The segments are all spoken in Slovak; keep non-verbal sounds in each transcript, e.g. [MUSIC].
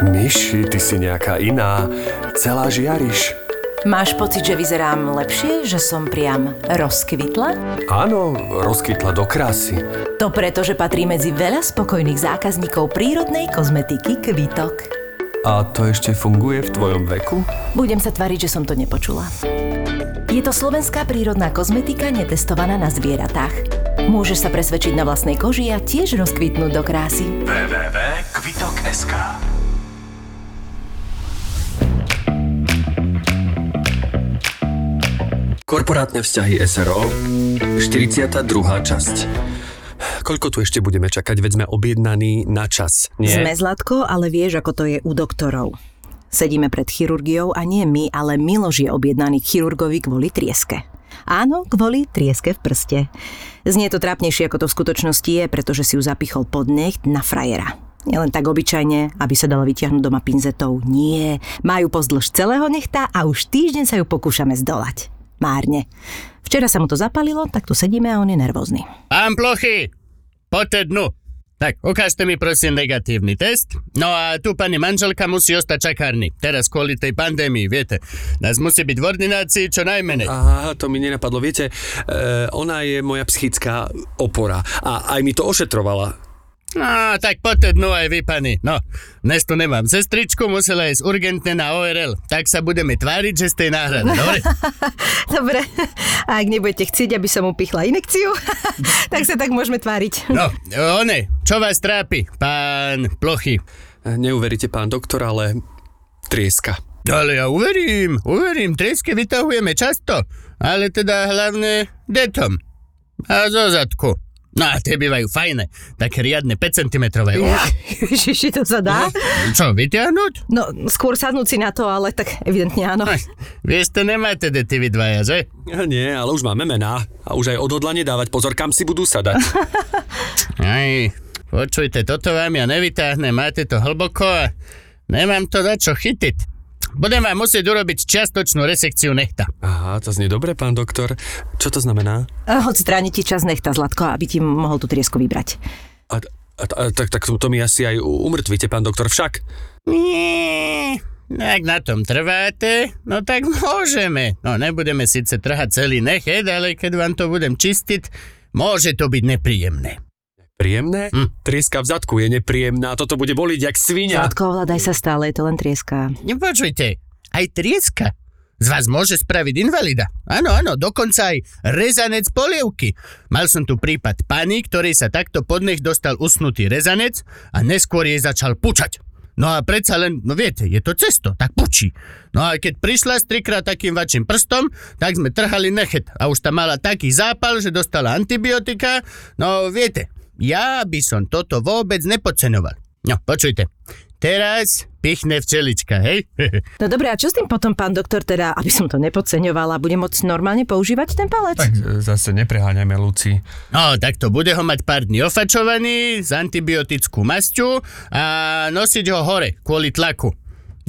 Myši, ty si nejaká iná. Celá žiariš. Máš pocit, že vyzerám lepšie, že som priam rozkvitla? Áno, rozkytla do krásy. To preto, že patrí medzi veľa spokojných zákazníkov prírodnej kozmetiky Kvitok. A to ešte funguje v tvojom veku? Budem sa tvariť, že som to nepočula. Je to slovenská prírodná kozmetika netestovaná na zvieratách. Môžeš sa presvedčiť na vlastnej koži a tiež rozkvitnúť do krásy. www.kvitok.sk Korporátne vzťahy SRO 42. časť Koľko tu ešte budeme čakať, veď sme objednaní na čas, nie? Sme Zlatko, ale vieš, ako to je u doktorov. Sedíme pred chirurgiou a nie my, ale Miloš je objednaný k chirurgovi kvôli trieske. Áno, kvôli trieske v prste. Znie to trápnejšie, ako to v skutočnosti je, pretože si ju zapichol pod necht na frajera. Nielen tak obyčajne, aby sa dala vytiahnuť doma pinzetou. Nie, majú pozdĺž celého nechta a už týždeň sa ju pokúšame zdolať. Márne. Včera sa mu to zapalilo, tak tu sedíme a on je nervózny. Pán Plochy, poďte dnu. Tak, ukážte mi prosím negatívny test. No a tu pani manželka musí ostať čakárny. Teraz kvôli tej pandémii, viete. Nás musí byť v ordinácii čo najmenej. Aha, to mi nenapadlo. Viete, e, ona je moja psychická opora a aj mi to ošetrovala. No, tak poďte dnu aj vy, pani. No, dnes tu nemám sestričku, musela ísť urgentne na ORL. Tak sa budeme tváriť, že ste náhrada, dobre? [LAUGHS] Dobre, a ak nebudete chcieť, aby som mu pichla inekciu, [LAUGHS] tak sa tak môžeme tváriť. No, one, čo vás trápi, pán Plochy? Neuveríte, pán doktor, ale trieska. Ale ja uverím, uverím, tresky vytahujeme často, ale teda hlavne detom. A zo zadku. No a tie bývajú fajné, také riadne 5 cm. Ježiši, to sa dá? Čo, vyťahnuť? No, skôr sadnúť si na to, ale tak evidentne áno. Vieš, to nemáte deti vy dvaja, že? Ja, nie, ale už máme mená a už aj odhodlanie dávať pozor, kam si budú sadať. [LAUGHS] Aj, počujte, toto vám ja nevytáhnem, máte to hlboko a nemám to za čo chytiť. Budem vám musieť urobiť čiastočnú resekciu nechta. Aha, to znie dobre, pán doktor. Čo to znamená? A Hoď stráni ti čas nechta, Zlatko, aby ti mohol tú triesku vybrať. A, a, a tak, tak to mi asi aj umrtvíte, pán doktor, však. Nie, ak na tom trváte, no tak môžeme. No nebudeme síce trhať celý nechet, ale keď vám to budem čistiť, môže to byť nepríjemné. Príjemné? Hm. Trieska v zadku je nepríjemná, toto bude boliť jak svinia. Zlatko, ovládaj sa stále, je to len trieska. Nepočujte, aj trieska z vás môže spraviť invalida. Áno, áno, dokonca aj rezanec polievky. Mal som tu prípad pani, ktorý sa takto pod nech dostal usnutý rezanec a neskôr jej začal pučať. No a predsa len, no viete, je to cesto, tak pučí. No a keď prišla s trikrát takým vačím prstom, tak sme trhali nechet a už tam mala taký zápal, že dostala antibiotika. No viete, ja by som toto vôbec nepodceňoval. No, počujte, teraz pichne včelička, hej? [LAUGHS] No dobre, a čo s tým potom, pán doktor, teda, aby som to nepodceňovala, bude môcť normálne používať ten palec? Tak zase nepreháňajme, Luci. No, tak to bude ho mať pár dní ofačovaný s antibiotickú masťou a nosiť ho hore kvôli tlaku.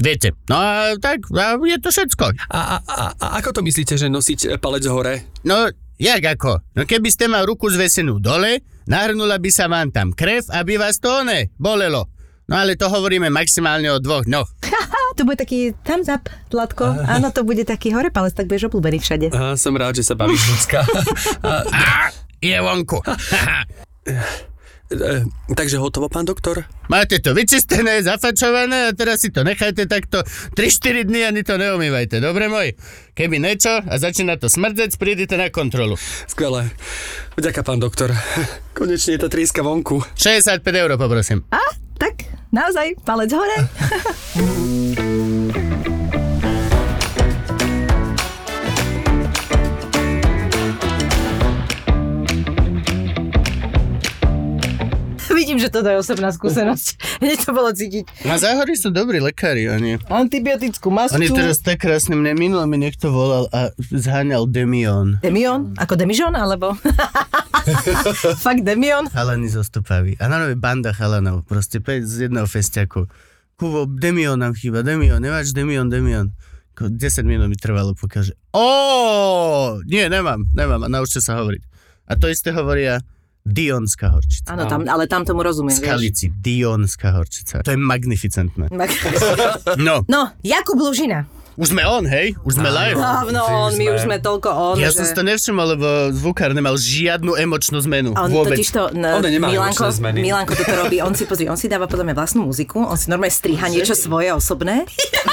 Viete, no a tak a je to všetko. A, a, a, a ako to myslíte, že nosiť e, palec hore? No, jak ako? No keby ste mal ruku zvesenú dole, nahrnula by sa vám tam krev, aby vás to one bolelo. No ale to hovoríme maximálne o dvoch dňoch. [LAUGHS] To bude taký thumbs up, Zlatko. Áno, to bude taký hore palec, tak budeš obľúbený všade. A, som rád, že sa bavíš, ľudská. Á, [LAUGHS] je vonku. [LAUGHS] e, takže hotovo, pán doktor? Máte to vyčistené, zafačované a teraz si to nechajte takto 3-4 dny ani to neumývajte, dobre môj? Keby niečo a začína to smrdzec, prídete na kontrolu. Skvelé. Vďaka, pán doktor. Konečne je tá trieska vonku. 65 eur poprosím. A, tak, naozaj, palec hore. [LAUGHS] Vidím, že toto je osobná skúsenosť. [LAUGHS] Hneď to bolo cítiť. Na záhori sú dobrí lekári, oni. Antibiotickú masku. Oni teraz tak krásne, mne minule mi niekto volal a zháňal Demion. Demion? Ako Demižon, alebo? [LAUGHS] Fakt Demion? Chalani zo Stupavy. A na banda chalanov, proste 5 z jedného festiaku. Kuvo, Demion nám chýba, Demion, nemáš Demion, Demion. Ko 10 minút mi trvalo, pokiaľ, že... Ó, nie, nemám, nemám, a naučte sa hovoriť. A to isté hovoria Dionská horčica. Áno, tam, ale tam tomu rozumiem, vieš. Skalici, Dionská horčica. To je magnificentné. No, No, Jakub Lužina. Už sme on, hej? Už sme live. Dávno on, my už sme toľko on, Ja že... som si to nevšimol, lebo zvukár nemal žiadnu emočnú zmenu. On Vôbec. totiž to, n- On nemá Milanko, zmeny. Milanko toto robí, on si pozrie, on si dáva podľa mňa vlastnú muziku, on si normálne striha niečo svoje osobné,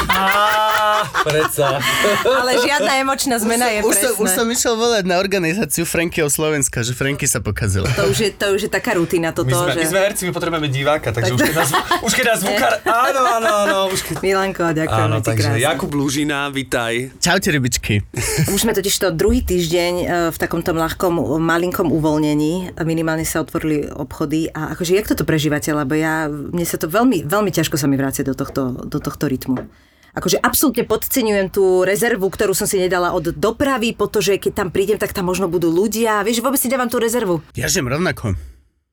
Á, predsa. ale žiadna emočná zmena je už, som, presné. už som išiel volať na organizáciu Frankyho Slovenska, že Franky sa pokazila. To už, je, to už je taká rutina toto, My sme, že... my sme herci, my potrebujeme diváka, takže už keď nás, už keď nás zvukár... [LAUGHS] Áno, áno, áno. Už keď... Milanko, ďakujem Áno, ti takže krásne. Jakub Lúžina, vitaj. Čaute, rybičky. [LAUGHS] Už sme totiž to druhý týždeň e, v takomto ľahkom, malinkom uvoľnení. Minimálne sa otvorili obchody. A akože, jak toto prežívate? Lebo ja, mne sa to veľmi, veľmi ťažko sa mi vrácia do tohto, do tohto rytmu. Akože absolútne podceňujem tú rezervu, ktorú som si nedala od dopravy, pretože keď tam prídem, tak tam možno budú ľudia. Vieš, vôbec si dávam tú rezervu. Ja žijem rovnako.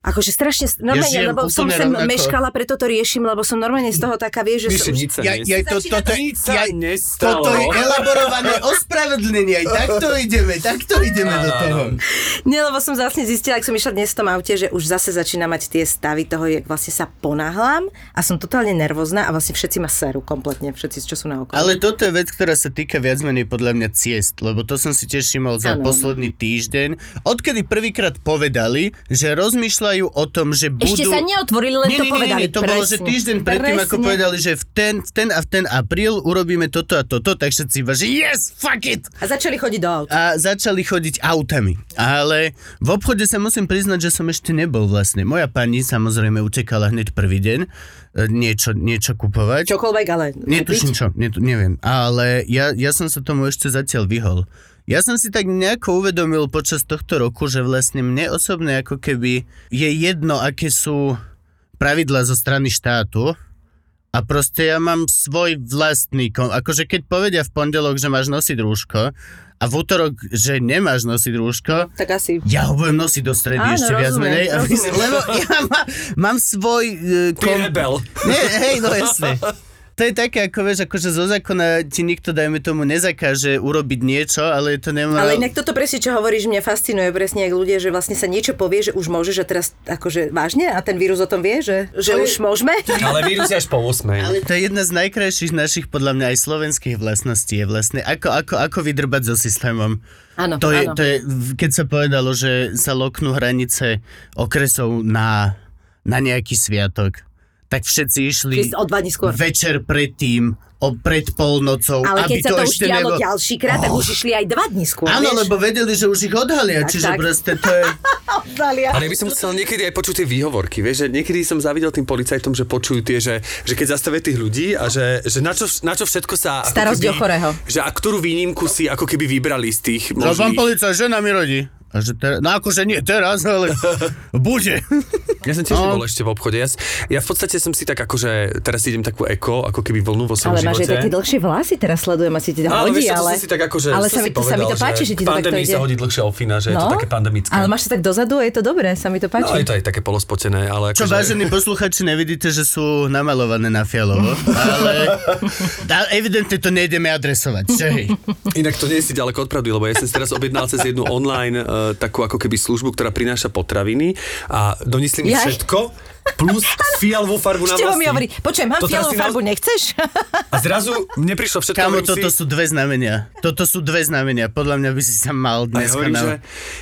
Akože strašne, normálne, žijem lebo som sem rovnako. meškala, preto to riešim, lebo som normálne z toho taká, vieš, že... Myši, nič sa Ja, ja, to, toto, to- Nič sa ja, nestalo. toto je elaborované ospravedlnenie. Aj takto ideme, takto ideme do toho. Nie, lebo som vlastne zistila, ak som išla dnes v tom aute, že už zase začína mať tie stavy toho, jak vlastne sa ponáhľam a som totálne nervózna a vlastne všetci ma serú kompletne, všetci, čo sú na okolo. Ale toto je vec, ktorá sa týka viac menej podľa mňa ciest, lebo to som si tiež všimol za Áno. posledný týždeň. Odkedy prvýkrát povedali, že rozmýšľajú o tom, že budú... Ešte sa neotvorili, len nie, to nie, povedali. nie, to bolo, že Presne. týždeň predtým, ako Presne. povedali, že v ten, v ten a v ten apríl urobíme toto a toto, tak všetci iba, že yes, fuck it! A začali chodiť do aut. a začali chodiť autami. Ale v obchode sa musím priznať, že som ešte nebol vlastne. Moja pani samozrejme utekala hneď prvý deň e, niečo, niečo kupovať. Čokoľvek, ale... Netuším čo, netu, neviem. Ale ja, ja som sa tomu ešte zatiaľ vyhol. Ja som si tak nejako uvedomil počas tohto roku, že vlastne mne osobne ako keby je jedno, aké sú pravidla zo strany štátu a proste ja mám svoj vlastný, kom- akože keď povedia v pondelok, že máš nosiť rúško a v útorok, že nemáš nosiť rúško, Tak asi. ja ho budem nosiť do stredy Áno, ešte viac rozumiem, menej. Rozumiem. lebo ja má, mám svoj... Uh, Ty rebel. Nie, hej, no jasne. [LAUGHS] To je také, ako vieš, akože zo zákona ti nikto, dajme tomu, nezakáže urobiť niečo, ale to nemá... Ale inak toto presne, čo hovoríš, mňa fascinuje presne, ak ľudia, že vlastne sa niečo povie, že už môže, že teraz akože vážne a ten vírus o tom vie, že, že už môžeme. [LAUGHS] Ale vírus je až po 8. Ale to je jedna z najkrajších našich, podľa mňa, aj slovenských vlastností. Je vlastne ako, ako, ako vydrbať so systémom. Áno, To je, áno. to je, keď sa povedalo, že sa loknú hranice okresov na, na nejaký sviatok, tak všetci išli o dva dní skôr. večer predtým, o pred polnocou, Ale aby keď sa to to už dialo nebo... ďalší krát, tak už išli aj dva dní skôr, Áno, vieš? lebo vedeli, že už ich odhalia, Tak, čiže tak. proste to je... [LAUGHS] Zalia. Ale ja by som chcel niekedy aj počuť tie výhovorky, vieš, že niekedy som závidel tým policajtom, že počujú tie, že, že keď zastavia tých ľudí a že, že na, čo, na čo všetko sa... Starosť keby, o chorého. Že a ktorú výnimku si ako keby vybrali z tých No pán možných. policaj, žena mi rodí. A že ter... No akože nie teraz, ale [LAUGHS] bude. Ja som tiež No. nebol ešte v obchode. Ja, ja v podstate som si tak akože, teraz idem takú eko, ako keby vlnu vo svojom Ale máš aj živote. také dlhšie vlasy, teraz sledujem, asi ti to Áno, hodí, vieš, čo, to ale... si tak akože, ale sa si mi, to, sa mi to povedal, páči, že ti to takto ide. sa hodí dlhšie ofina, že je to také pandemické. Ale máš sa tak dozadu a je to dobré, sa mi to páči. No, je to aj také polospotené, ale Čo akože... vážení posluchači, nevidíte, že sú namalované na fialovo, [LAUGHS] ale evidentne to nejdeme adresovať, že. Inak to nie si ďaleko od pravdy, lebo ja som si teraz objednal cez jednu online uh, takú ako keby službu, ktorá prináša potraviny a donesli mi Jaj. všetko plus fialovú farbu na Ešte mi vlasy. hovorí, počujem, mám fialovú farbu, naoz- nechceš? A zrazu mne prišlo všetko. Kámo, hovorím toto si, sú dve znamenia. Toto sú dve znamenia. Podľa mňa by si sa mal dneska hovorím, na... že,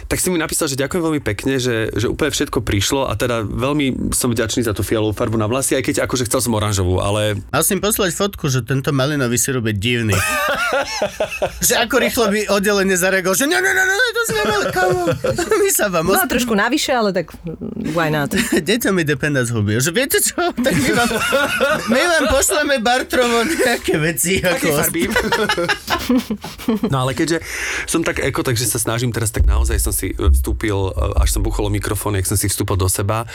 tak si mi napísal, že ďakujem veľmi pekne, že, že úplne všetko prišlo a teda veľmi som vďačný za tú fialovú farbu na vlasy, aj keď akože chcel som oranžovú, ale Mal si poslať fotku, že tento malinový sirup je divný. [LAUGHS] že ako rýchlo by oddelenie zareagoval, že ne, ne, ne, ne, to si nebol, kámo. My sa vám No osp- trošku navyše, ale tak why not? [LAUGHS] Deťom ide penda z huby. Že viete čo? [LAUGHS] Tak my vám, my vám pošleme Bartrovo nejaké veci. Ako [LAUGHS] no ale keďže som tak eko, takže sa snažím teraz tak naozaj som si vstúpil, až som buchol mikrofón, jak som si vstúpil do seba,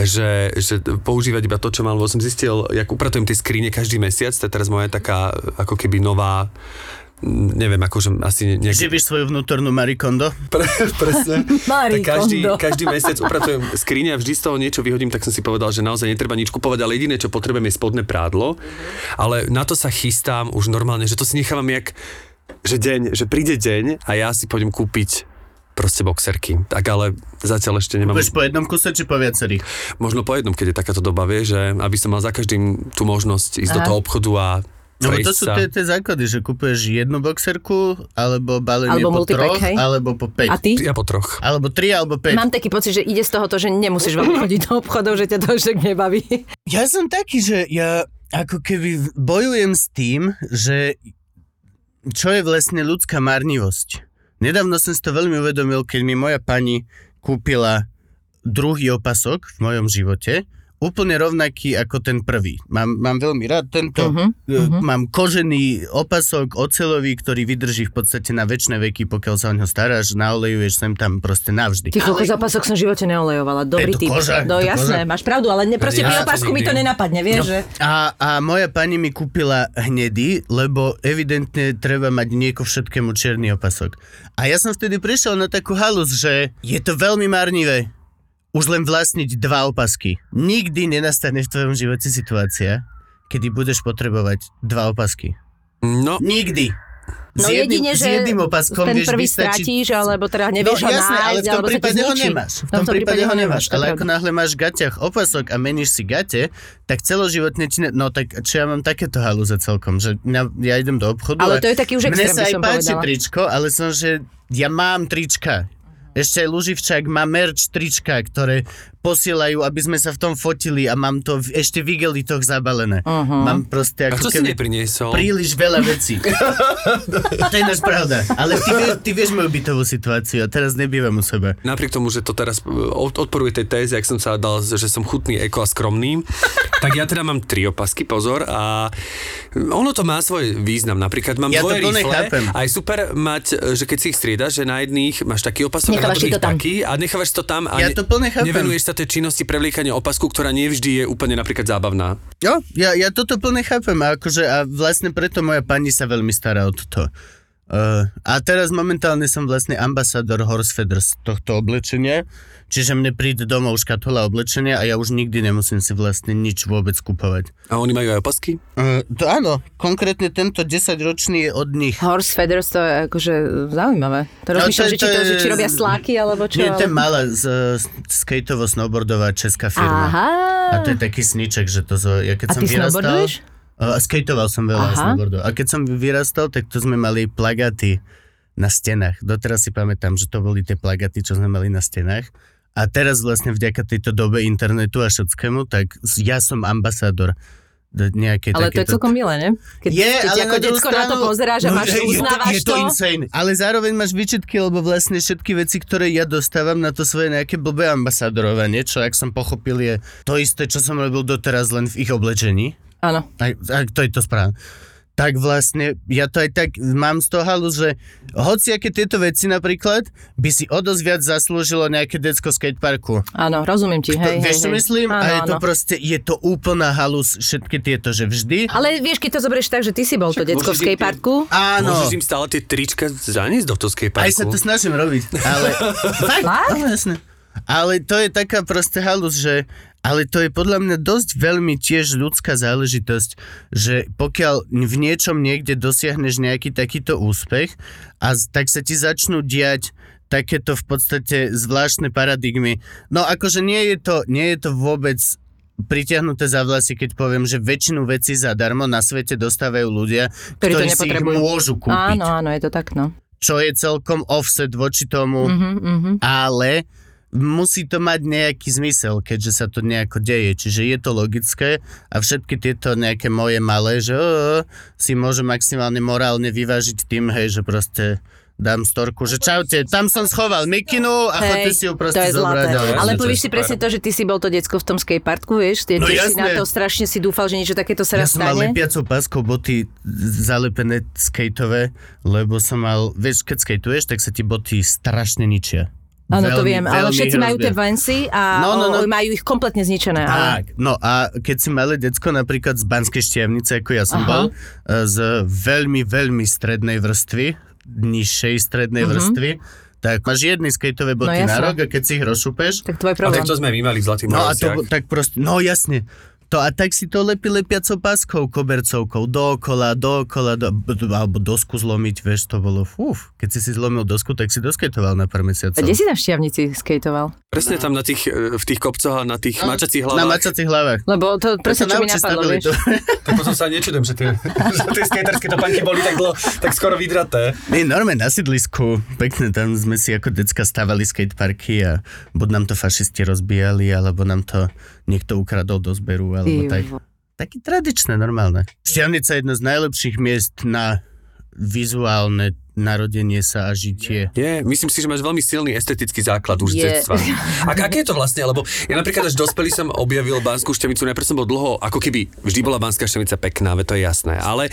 že, že používať iba to, čo mám, lebo som zistil, jak upratujem tie skrine každý mesiac, to je teraz moja taká ako keby nová neviem, akože asi nejak... Živíš svoju vnútornú Marikondo? Pre, presne. [LAUGHS] Marie tak každý, Kondo. každý mesiac upratujem skrine a vždy z toho niečo vyhodím, tak som si povedal, že naozaj netreba nič kupovať, ale jediné, čo potrebujem je spodné prádlo. Ale na to sa chystám už normálne, že to si nechávam jak, že deň, že príde deň a ja si pôjdem kúpiť proste boxerky. Tak ale zatiaľ ešte nemám... Budeš po jednom kuse, či po viacerých? Možno po jednom, keď je takáto doba, vie, že aby som mal za každým tú možnosť ísť do Aha. toho obchodu a No to sú tie, tie základy, že kupuješ jednu boxerku, alebo balenie Alebo po troch, hej? alebo po 5. A ty? Ja po troch. Alebo 3, alebo 5. Mám taký pocit, že ide z toho, to, že nemusíš veľmi chodiť do obchodov, že ťa to už tak nebaví. Ja som taký, že ja ako keby bojujem s tým, že čo je vlastne ľudská marnivosť. Nedávno som si to veľmi uvedomil, keď mi moja pani kúpila druhý opasok v mojom živote, úplne rovnaký ako ten prvý. Mám, mám veľmi rád tento, Mhm, uh-huh, mám kožený opasok ocelový, ktorý vydrží v podstate na väčšie veky, pokiaľ sa o neho staráš, naolejuješ sem tam proste navždy. Ty koľko zápasok som v živote neolejovala. Dobrý typ. koža, no jasné, koža. máš pravdu, ale ne, proste Ja pri opasku mi to nenapadne, vieš, že... A, a moja pani mi kúpila hnedý, lebo evidentne treba mať nieko všetkému čierny opasok. A ja som vtedy prišiel na takú halus, že je to veľmi marnivé už len vlastniť dva opasky. Nikdy nenastane v tvojom živote situácia, kedy budeš potrebovať dva opasky. No, Nikdy. No s jedným, jedine, s že jedným opaskom ten vieš prvý vystačiť... stratíš, alebo teda nevieš no, ho jasné, nájsť, ale v tom alebo sa ti prípade ho nemáš. V No, tom prípade ho nemáš. Ale ako náhle máš v gaťach opasok a meníš si gate, tak celoživotne ti... Ne... No tak čo ja mám takéto halúze celkom, že mňa, ja idem do obchodu Ale to je taký už mne extrém, sa by aj páči povedala. tričko, ale som, že ja mám trička. Ešte aj Luživčák má merch trička, ktoré posielajú, aby sme sa v tom fotili a mám to v, ešte v igelitoch zabalené. Mhm. Mám proste a ako čo si keby nepriniesol? príliš veľa vecí. [LAUGHS] to je náš pravda. Ale ty vieš, ty vieš moju bytovú situáciu a teraz nebývam u seba. Napriek tomu, že to teraz e, od- odporuje tej téze, ak som sa dal, že som chutný, eko a skromný, [LAUGHS] tak ja teda mám tri opasky, pozor, a ono to má svoj význam. Napríklad mám Ja dvoje rifle a je super mať, e, že keď si ich striedaš, že na jedných máš taký opasok a na Nechávaš si druhých to tam. taký a nechávaš to tam a Ja to plne chápem. nevenuješ sa tej činnosti prevliekania opasku, ktorá nevždy je úplne napríklad zábavná. Jo, ja, ja toto plne chápem a, akože, a vlastne preto moja pani sa veľmi stará o toto. Uh, a teraz momentálne som vlastne ambasador Horsefeathers tohto oblečenia, čiže mne príde domov škatula oblečenia a ja už nikdy nemusím si vlastne nič vôbec kupovať. A oni majú aj opasky? Uh, to áno, konkrétne tento 10-ročný je od nich. Horse feathers, to je akože zaujímavé. To No, rozmýšľam, to- že či, to že či robia sláky, alebo čo. Nie, to je malá z, skateovo-snowboardová česká firma. Aha. A to je taký sníček, že to zo, ja keď A som ty vyrastal... snowboarduješ? Uh, skejtoval som veľa Aha. snowboardov. A keď som vyrastal, tak to sme mali plagaty na stenách. Doteraz si pamätám, že to boli tie plagaty, čo sme mali na stenách. A teraz vlastne vďaka tejto dobe internetu a všetkému, tak ja som ambasador do nejakej Ale to je celkom milé, ne? Keď, Je, keď ale ako druhú decko na to stranu- pozeráš a No, máš, je, je, to, uznávaš je to insane. Ale zároveň máš výčitky, lebo vlastne všetky veci, ktoré ja dostávam na to svoje nejaké blbé ambasadorovanie, čo ak som pochopil je to isté, čo som robil doteraz len v ich oblečení. Áno. Aj, aj to je to správne. Tak vlastne, ja to aj tak mám z toho halu, že hociaké tieto veci napríklad by si o dosť viac zaslúžilo nejaké decko skateparku. Áno, rozumiem ti, hej, to, hej, vieš, čo hej. myslím? Áno, a je to áno. proste, je to úplná halus všetky tieto, že vždy. Ale vieš, keď to zoberieš tak, že ty si bol to decko v skateparku, Áno. Môžeš im stále tie trička zaniesť do toho skateparku. Aj sa to snažím robiť, ale... [LAUGHS] Fakt? Fakt? Áno, jasne. Ale to je taká proste halus, že... Ale to je podľa mňa dosť veľmi tiež ľudská záležitosť, že pokiaľ v niečom niekde dosiahneš nejaký takýto úspech a tak sa ti začnú diať takéto v podstate zvláštne paradigmy. No akože nie je to, nie je to vôbec pritiahnuté za vlasy, keď poviem, že väčšinu vecí zadarmo na svete dostávajú ľudia, Ktorí to ktorí si ich môžu kúpiť áno, áno, je to tak, no. čo je celkom offset voči tomu, Mhm, mhm. ale musí to mať nejaký zmysel, keďže sa to nejako deje. Čiže je to logické a všetky tieto nejaké moje malé, že o, si môžem maximálne morálne vyvážiť tým, hej, že proste dám storku, že čaute, tam som schoval mikinu a chodte si ju proste zobrať. zlaté. ale- Ale povieš si presne to, že ty si bol to decko v tom skateparku, vieš? Ty, No tiež si na to strašne si dúfal, že niečo takéto sa Ja raz som mal stane. lepiacou páskou boty zalepené skateové, lebo som mal, vieš, keď skateuješ, tak sa ti boty strašne ničia. Áno, to Veľmi, viem, ale všetci majú hrozne. tie vensy a No, no, no. majú ich kompletne zničené. Ale... Tak, no a keď si malé decko napríklad z Banskej štiavnice, ako ja som Aha. bol, e, z veľmi, veľmi strednej vrstvy, nižšej strednej vrstvy, tak máš jedny skateové boty. No, na rok a keď si ich rozšupeš, Tak tvoj A problém. tak to sme my mali v Zlatý no a to, tak proste, no jasne, To a tak si to lepí lepiacou páskou, kobercovkou, dookola, dookola, do, alebo dosku zlomiť, vieš, to bolo fúf. Keď si si zlomil dosku, tak si dosketoval na pár mesiacov. Kde si na šťavnici skejtoval? Presne tam na tých, e, v tých kopcoch a na tých mačacích Na hlavách. mačacích hlavách. Lebo to presne, čo mi napadlo, vieš. [LAUGHS] stabilitu. Tak potom sa nečudujem, že tie, [LAUGHS] že tie skaterské topánky boli tak, dlho, tak skoro vydraté. My normálne na sídlisku, pekne tam sme si ako decka stavali skateparky a buď nám to fašisti rozbijali, alebo nám to niekto ukradol do zberu, alebo tak. Také tradičné, normálne. Šťavnica je jedno z najlepších miest na vizuálne narodenie sa a žitie. Nie, myslím si, že máš veľmi silný estetický základ už z detstva. A aké je to vlastne? Lebo ja napríklad až dospelý som objavil Banskú štemicu, najprv som bol dlho, ako keby vždy bola Banská štemica pekná, veď to je jasné, ale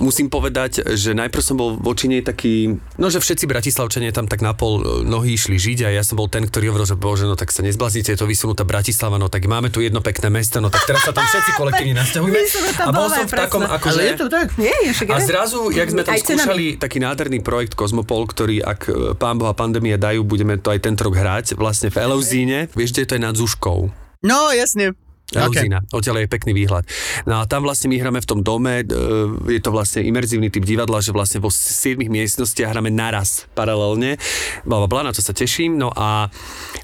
musím povedať, že najprv som bol voči nej taký, no že všetci Bratislavčania tam tak na pol e, nohy išli žiť a ja som bol ten, ktorý hovoril, že bože, no tak sa nezbláznite, je to vysunutá Bratislava, no tak máme tu jedno pekné mesto, no tak teraz sa tam všetci [LAUGHS] kolektívne nasťahujeme. A bol som v takom, akože... Ale je to tak. Nie, je A zrazu, jak sme tam skúšali taký nádherný projekt Kozmopol, ktorý ak e, pán Boha pandémie dajú, budeme to aj tento rok hrať, vlastne v Eleuzíne. Vieš, kde to je nad Zúškou? No, jasne. Okay. Eleuzína. Odtiaľ je pekný výhľad. No a tam vlastne my hráme v tom dome, e, je to vlastne imerzívny typ divadla, že vlastne vo 7 miestnostiach hráme naraz paralelne. Bla, bla, na to sa teším. No a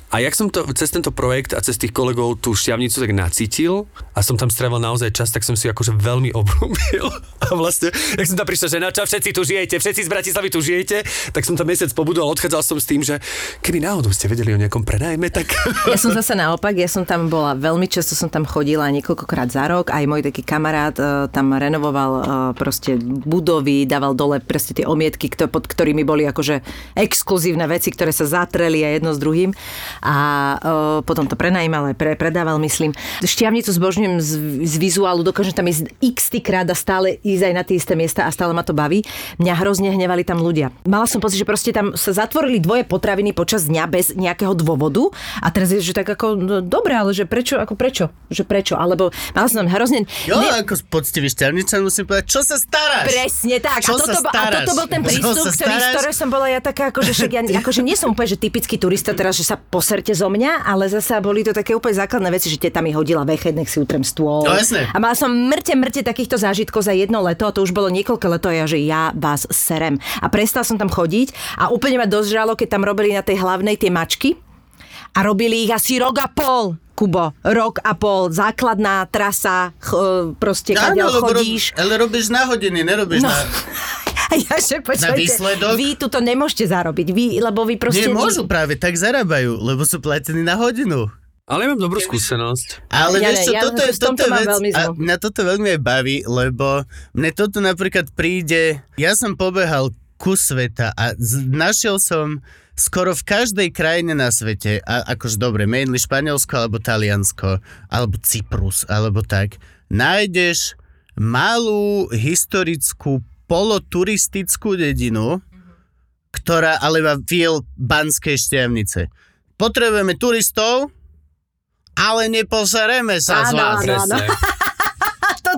a jak som to cez tento projekt a cez tých kolegov tú šťavnicu tak nacítil a som tam strávil naozaj čas, tak som si akože veľmi [LAUGHS] obľúbil. A vlastne, jak som tam prišiel, že na čo všetci tu žijete, všetci z Bratislavy tu žijete, tak som tam mesiac pobudol a odchádzal som s tým, že keby náhodou ste vedeli o nejakom prenajme, tak... Ja som zase naopak, ja som tam bola veľmi často, som tam chodila niekoľkokrát za rok, aj môj taký kamarát e, tam renovoval e, proste budovy, dával dole proste tie omietky, pod ktorými boli akože exkluzívne veci, ktoré sa zatreli a jedno s druhým a e, potom to prenajímal aj pre, predával, myslím. Šťavnicu zbožňujem z, z vizuálu, dokážem tam ísť x krát a stále ísť aj na tie isté miesta a stále ma to baví. Mňa hrozne hnevali tam ľudia. Mala som pocit, že proste tam sa zatvorili dvoje potraviny počas dňa bez nejakého dôvodu a teraz je, že tak ako, no, dobre, ale že prečo, ako prečo, že prečo, alebo mala som hrozne... Jo, ne... ako poctivý šťavničan musím povedať, čo sa staráš? Presne tak. Čo a, toto, bol- a toto bol ten prístup, ktorý, z ktorého som bola ja taká, akože, však ja, akože nie som úplne, že typický turista teraz, že sa poserte zo mňa, ale zasa boli to také úplne základné veci, že teta mi hodila veched, nech si utrem stôl. No, jasné. A mala som mŕte, mŕte takýchto zážitkov za jedno leto, a to už bolo niekoľko leto, ja, že ja vás serem. A prestal som tam chodiť a úplne ma dozžalo, keď tam robili na tej hlavnej tie mačky a robili ich asi rok a pol. Kubo, rok a pol, základná trasa, ch, proste, Áno, kadeľ lebo rob- chodíš. ale robíš na hodiny, nerobíš No. na... [LAUGHS] Ja, že počujete, výsledok? vy tu to nemôžete zarobiť, vy, lebo vy proste... Nie, môžu práve, tak zarábajú, lebo sú platení na hodinu. Ale ja mám dobrú skúsenosť. Ale Ja vieš čo, ja toto je, toto je vec, veľmi a mňa toto veľmi aj baví, lebo mne toto napríklad príde, ja som pobehal kus sveta a z, našiel som skoro v každej krajine na svete, a akože dobre, mainly Španielsko alebo Taliansko, alebo Cyprus, alebo tak, nájdeš malú historickú poloturistickú dedinu, ktorá ale má feel banskej šťavnice. Potrebujeme turistov, ale neposereme sa z vás. áno.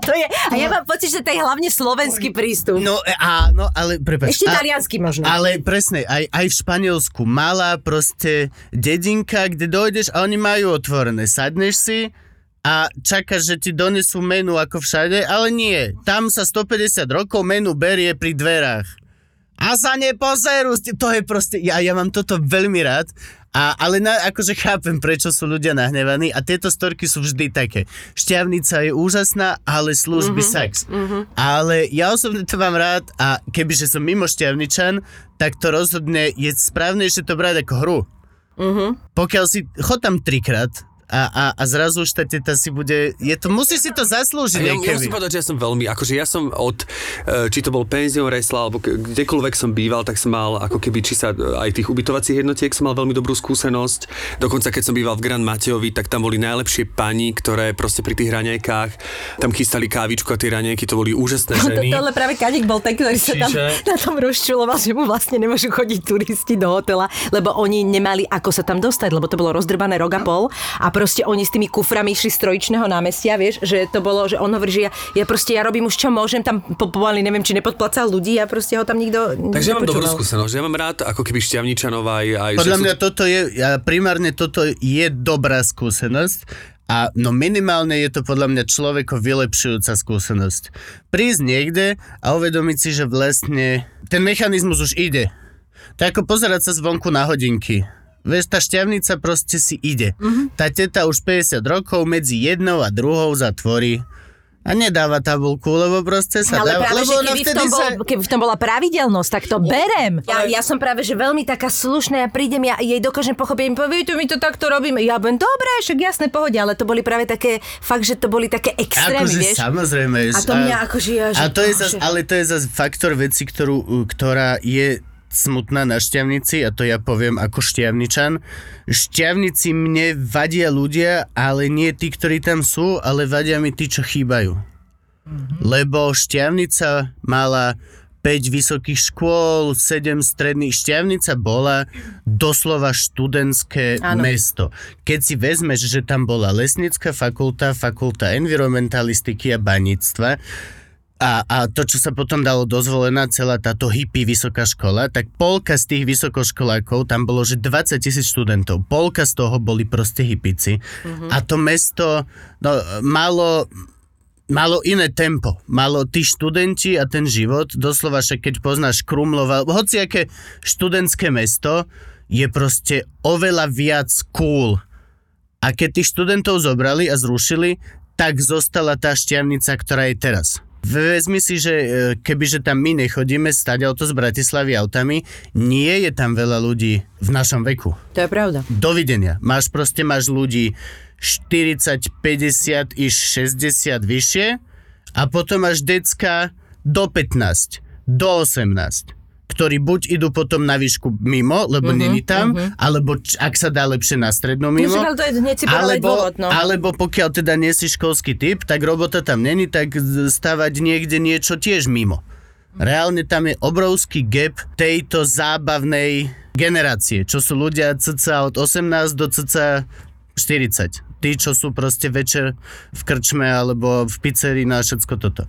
A toto je... A ja mám pocit, že to je hlavne slovenský prístup. No e, áno, ale prepáč. Ešte a- taliansky možno. Ale presne, aj, aj v Španielsku malá proste dedinka, kde dojdeš a oni majú otvorené. Sadneš si a čakáš, že ti donesú menu ako všade, ale nie. Tam sa 150 rokov menu berie pri dverách. A sa tým. To je proste, ja, ja mám toto veľmi rád. A, ale na, akože chápem, prečo sú ľudia nahnevaní a tieto storky sú vždy také. Šťavnica je úžasná, ale služby mm-hmm, sex. Mm-hmm. Ale ja osobne to mám rád a kebyže som mimo šťavničan, tak to rozhodne je správnejšie to brať ako hru. Mm-hmm. Pokiaľ si, chod tam trikrát a, a, a zrazu už tá teta si bude, je to, musí si to zaslúžiť. Ja, ja musím povedať, že ja som veľmi, akože ja som od, e, či to bol penzion resla, alebo kdekoľvek som býval, tak som mal ako keby, či sa aj tých ubytovacích jednotiek som mal veľmi dobrú skúsenosť. Dokonca keď som býval v Grand Mateovi, tak tam boli najlepšie pani, ktoré proste pri tých raňajkách tam chystali kávičku a tie raňajky, to boli úžasné ženy. Toto, ale práve Kadik bol ten, ktorý sa tam [LAUGHS] na tom rozčuloval, že mu vlastne nemôžu chodiť turisti do hotela, lebo oni nemali ako sa tam dostať, lebo to bolo rozdrbané rok a pol a proste oni s tými kuframi išli z trojičného námestia, vieš, že to bolo, že on hovorí, že ja, ja proste ja robím už čo môžem, tam po- pomaly neviem, či nepodplacal ľudí a proste ho tam nikto Takže ja mám dobrú skúsenosť, ja mám rád ako keby šťavničanov aj, aj Podľa že sú- mňa toto je, ja, primárne toto je dobrá skúsenosť, A no minimálne je to podľa mňa človeko vylepšujúca skúsenosť. Prísť niekde a uvedomiť si, že vlastne ten mechanizmus už ide. To je ako pozerať sa zvonku na hodinky. Vieš, tá šťavnica proste si ide. Mm-hmm. Tá teta už 50 rokov medzi jednou a druhou zatvorí a nedáva tabulku, lebo proste sa Ale dáva, práve, lebo keby v, tom bol, sa... keby v tom bola pravidelnosť, tak to berem. Ja, ja som práve, že veľmi taká slušná, ja prídem, ja jej dokážem pochopiť, mi povie, tu my to takto robíme. Ja budem, dobre, však jasné, pohode, ale to boli práve také, fakt, že to boli také extrémy, Akože vieš. samozrejme. A to mňa akože ja, že, a to je zas, ale to je zase faktor veci, ktorú, ktorá je smutná na šťavnici a to ja poviem ako šťavničan. Šťavnici mne vadia ľudia, ale nie tí, ktorí tam sú, ale vadia mi tí, čo chýbajú. Mhm. Lebo šťavnica mala 5 vysokých škôl, 7 stredných. Šťavnica bola doslova študentské Áno. mesto. Keď si vezmeš, že tam bola lesnická fakulta, fakulta environmentalistiky a baníctva, a, a to, čo sa potom dalo dozvolená, celá táto hippie vysoká škola, tak polka z tých vysokoškolákov, tam bolo, že 20 tisíc študentov. Polka z toho boli proste hippici. Mm-hmm. A to mesto no, malo, malo iné tempo. Malo tí študenti a ten život, doslova však keď poznáš Krumlova, hociaké študentské mesto, je proste oveľa viac cool. A keď tých študentov zobrali a zrušili, tak zostala tá šťavnica, ktorá je teraz. Vezmi si, že e, kebyže tam my nechodíme stať auto z Bratislavy autami, nie je tam veľa ľudí v našom veku. To je pravda. Dovidenia. Máš proste, máš ľudí 40, 50 iš 60 vyššie a potom máš decka do 15, do 18 ktorí buď idú potom na výšku mimo, lebo mm-hmm, není tam, mm-hmm. alebo č- ak sa dá lepšie na strednú mimo. Ale to je si alebo, dôvod, no. alebo pokiaľ teda nie si školský typ, tak robota tam není, tak stavať niekde niečo tiež mimo. Reálne tam je obrovský gap tejto zábavnej generácie, čo sú ľudia cca od 18 do cca 40. Tí, čo sú proste večer v krčme alebo v pizzerii na všetko toto.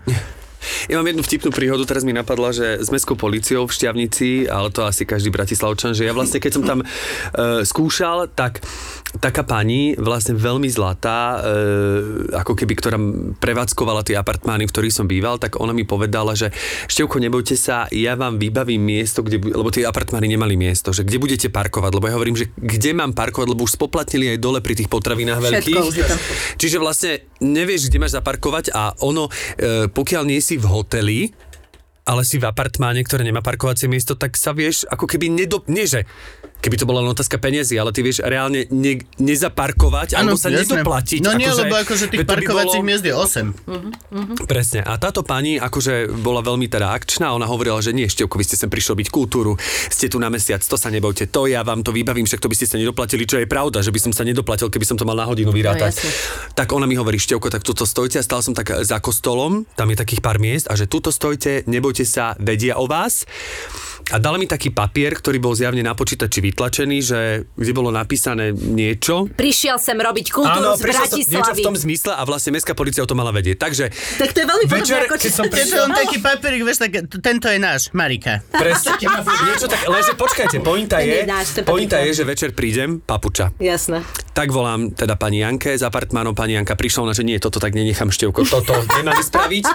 Ja mám jednu vtipnú príhodu, teraz mi napadla, že s mestskou policiou v Šťavnici, ale to asi každý bratislavčan, že ja vlastne, keď som tam e, skúšal, tak taká pani, vlastne veľmi zlatá, e, ako keby, ktorá prevádzkovala tie apartmány, v ktorých som býval, tak ona mi povedala, že Števko, nebojte sa, ja vám vybavím miesto, kde, lebo tie apartmány nemali miesto, že kde budete parkovať, lebo ja hovorím, že kde mám parkovať, lebo už spoplatnili aj dole pri tých potravinách veľkých. Čiže vlastne nevieš, kde máš zaparkovať a ono, e, pokiaľ nie si v hoteli, ale si v apartmáne, ktoré nemá parkovacie miesto, tak sa vieš ako keby nedo... Nie, že keby to bola len otázka peniazy, ale ty vieš reálne ne, nezaparkovať alebo sa jasné. nedoplatiť. No nie, akože, lebo akože tých parkovacích bolo- miest je 8. Presne. A táto pani akože bola veľmi teda akčná, ona hovorila, že nie, Števko, vy ste sem prišli robiť kultúru, ste tu na mesiac, to sa nebojte, to ja vám to vybavím, však to by ste sa nedoplatili, čo je pravda, že by som sa nedoplatil, keby som to mal na hodinu vyrátať. No, jasne. tak ona mi hovorí, Števko, tak tuto stojte a stal som tak za kostolom, tam je takých pár miest a že tuto stojte, nebojte sa, vedia o vás. A dala mi taký papier, ktorý bol zjavne na počítači vytlačený, že kde bolo napísané niečo, Prišiel sem robiť kultúru z prišlo som- niečo v Bratislavy. tom zmysle a vlastne mestská policia o tom mala vedieť. Takže Tak to je veľmi podobné, Večer, ako keď som prišiel... taký papierik, vieš, tak, tento je náš, Marika. Presne, niečo tak, lenže počkajte, pointa Ten je, je náš, ten pointa papier. je, že večer prídem, papuča. Jasné. Tak volám teda pani Janke z apartmánu, pani Janka prišla, ona, že nie, toto tak nenechám Števko, toto nemám spraviť.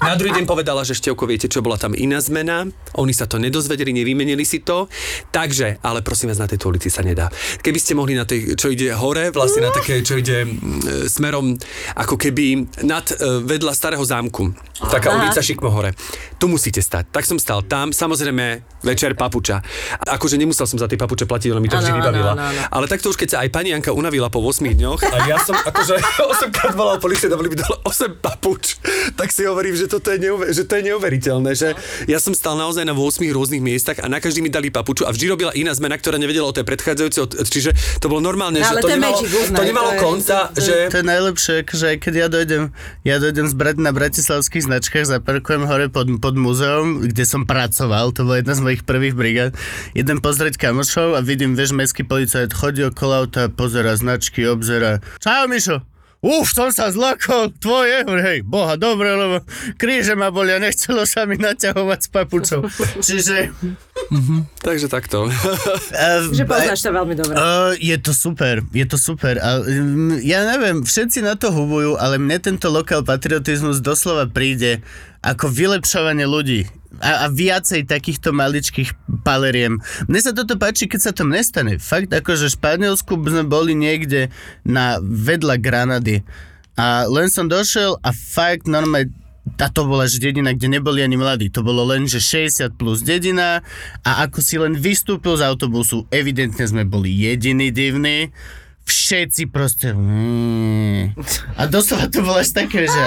Na druhý deň povedala, že Števko, viete čo, bola tam iná zmena, oni sa to nedozvedeli, nevymenili si to, takže, ale prosím vás, na tejto ulici sa nedá. Keby ste mohli na tej, čo ide hore, vlastne na také, čo ide mm, smerom, ako keby nad, e, vedľa starého zámku, taká Aha. ulica Šikmo hore. Tu musíte stať. Tak som stal tam, samozrejme večer papuča. Akože nemusel som za tie papuče platiť, ona mi to Áno, vždy vybavila. áno, áno. Ale takto už keď sa aj pani Janka unavila po 8 dňoch a ja som akože [LAUGHS] 8 krát volal policie, dali mi dole 8 papuč, tak si hovorím, že, toto je, neuver- že to je neuveriteľné, že ja som stal naozaj na 8 rôznych miestach a na každý mi dali papuču a vždy robila iná zmena, ktorá nevedela o tej predchádzajúcej, čiže to bolo normálne, No, že to to je nemalo, magic, uznaj, to nemalo to je- konca, to- že... To je najlepšie, že keď ja dojdem, ja dojdem zbrať na bratislavských značkách, zaparkujem hore pod, pod muzeum, kde som pracoval, to bola jedna z mojich prvých brigád. Idem pozrieť kamošov a vidím, vieš, mestský policajt chodí okolo auta, pozera značky, obzera. Čau, Mišo! Uf, som sa zlakol, tvoje, hej, boha, dobre, lebo kríže ma boli a nechcelo sa mi naťahovať s papučou. [LAUGHS] Čiže... Takže takto. Uh, Že poznáš sa veľmi dobre. Uh, je to super, je to super. A, um, ja neviem, všetci na to hubujú, ale mne tento lokál patriotizmus doslova príde ako vylepšovanie ľudí. A, a viacej takýchto maličkých paleriem. Mne sa toto páči, keď sa to nestane. Fakt, akože v Španielsku sme boli niekde na vedľa Granady. A len som došiel a fakt normálne a to bola že dedina, kde neboli ani mladí. To bolo len, že 60 plus dedina a ako si len vystúpil z autobusu, evidentne sme boli jediní divní. Všetci proste... Mm. A doslova to bolo až také, že...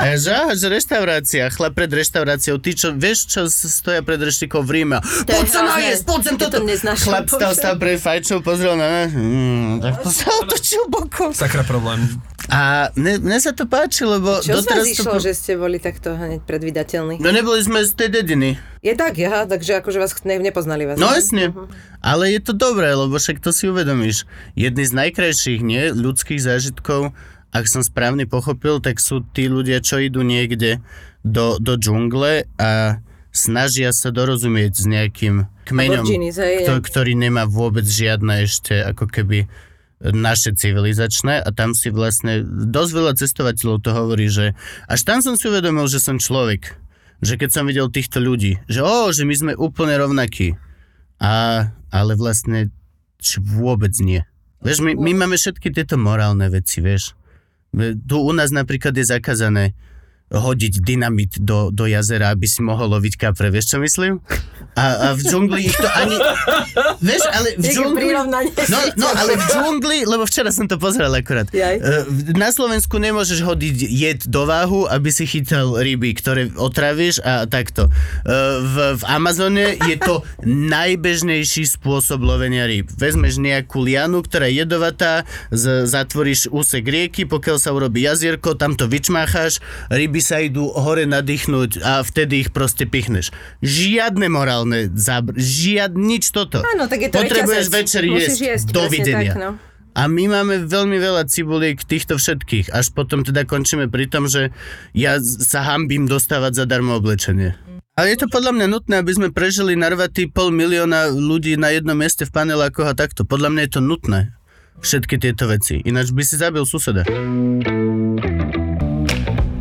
A že, aha, že reštaurácia, chlap pred reštauráciou, ty čo, vieš, čo stoja pred reštikou v Ríme? Poď sa najesť, poď sem toto. Chlap stal, bože. stal pred fajčou, pozrel na nás. Mm, tak to sa otočil bokom. Sakra problém. A mne, mne sa to páči, lebo Čo vás doteraz išlo, to... že ste boli takto hneď predvydateľní? No neboli sme z tej dediny. Je tak, aha, takže akože vás ne, nepoznali vás. No ne? jasne. Ale je to dobré, lebo však to si uvedomíš. Jedný z najkrajších, nie, ľudských zážitkov, ak som správne pochopil, tak sú tí ľudia, čo idú niekde do, do džungle a snažia sa dorozumieť s nejakým kmeňom, hej, kto, ktorý nemá vôbec žiadne ešte ako keby naše civilizačné a tam si vlastne dosť veľa cestovateľov to hovorí, že až tam som si uvedomil, že som človek. Že keď som videl týchto ľudí, že o, že my sme úplne rovnakí. A, ale vlastne č- vôbec nie. Vieš, my, my máme všetky tieto morálne veci, vieš. Tu u nás napríklad je zakázané hodiť dynamit do, do jazera, aby si mohol loviť kapre. Vieš, čo myslím? A, a v džungli ich to ani... Vieš, ale v džungli... No, no, ale v džungli, lebo včera som to. Jaj. Eh, v- Na Slovensku nemôžeš hodiť jed do váhu, aby si chytal ryby, ktoré otravíš a takto. Eh, V, v Amazone je to najbežnejší spôsob lovenia rýb. Vezmeš nejakú lianu, ktorá je jedovatá, z, zatvoríš úsek rieky, pokiaľ sa urobí jazierko, tam to vyčmácháš, ryby sa idú hore nadýchnúť a vtedy ich proste pichneš. Žiadne morálne zábr... Žiad... nič toto. Áno, tak je to Potrebuješ reťazec. večer jesť. jesť, Dovidenia. tak, no. A my máme veľmi veľa cibuliek týchto všetkých. Až potom teda končíme pri tom, že ja sa hambím dostávať zadarmo oblečenie. Ale je to podľa mňa nutné, aby sme prežili narvatý pol milióna ľudí na jednom mieste v panelákoch a takto. Podľa mňa je to nutné. Všetky tieto veci. Ináč by si zabil suseda.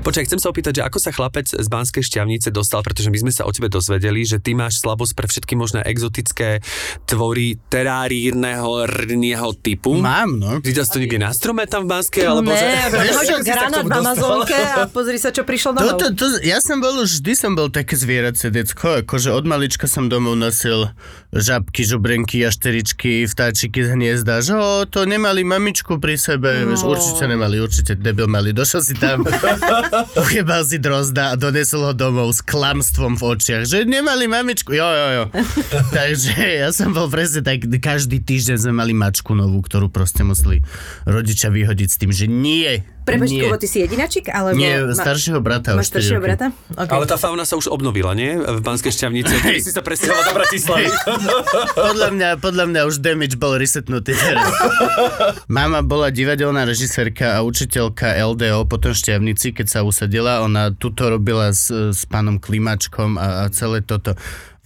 Počkaj, chcem sa opýtať, že ako sa chlapec z Banskej šťavnice dostal, pretože my sme sa o tebe dozvedeli, že ty máš slabosť pre všetky možné exotické tvory terárírneho rného typu. Mám, no. Videl si to niekde na strome tam v Banskej? Alebo že... Ne, [LAUGHS] k granát v Amazonke a [LAUGHS] pozri sa, čo prišlo domov. Toto, to, ja som bol už, vždy som bol také zvieracie decko, akože od malička som domov nosil žabky, žubrenky, jašteričky, vtáčiky z hniezda, že o, to nemali mamičku pri sebe, no. vieš, určite nemali, určite debil mali, došiel si tam, [LAUGHS] [LAUGHS] ujebal si drozda a donesol ho domov s klamstvom v očiach, že nemali mamičku, jo, jo, jo. [LAUGHS] Takže ja som bol presne tak, každý týždeň sme mali mačku novú, ktorú proste museli rodičia vyhodiť s tým, že nie, Prepač, nie. Kubo, ty si jedinačik? Alebo Nie, ma- staršieho brata Máš už 4 staršieho roky. brata? Okay. Ale tá fauna sa už obnovila, nie? V Banskej šťavnici. [LAUGHS] Ty si sa presťahoval do Bratislavy. [LAUGHS] Podľa mňa, podľa mňa už damage bol resetnutý teraz. [LAUGHS] Mama bola divadelná režisérka a učiteľka LDO potom Šťavnici, keď sa usadila. Ona tuto robila s, s pánom Klimačkom a, a celé toto.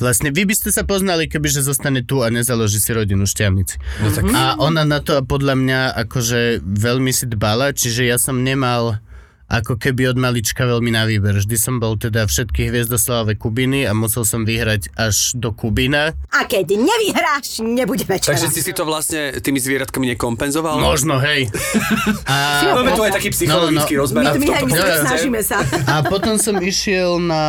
Vlastne vy by ste sa poznali, kebyže zostane tu a nezaloží si rodinu Šťavnici. No tak A ona na to podľa mňa akože veľmi si dbala, čiže ja som nemal ako keby od malička veľmi na výber. Vždy som bol teda všetky hviezdoslávové Kubiny a musel som vyhrať až do Kubina. A keď nevyhráš, nebude večera. Takže si si to vlastne tými zvieratkami nekompenzoval? Možno, hej. [LAUGHS] A, Máme tu aj taký psychologický No, no. rozmer. My, my, my, my snažíme sa. a potom som išiel na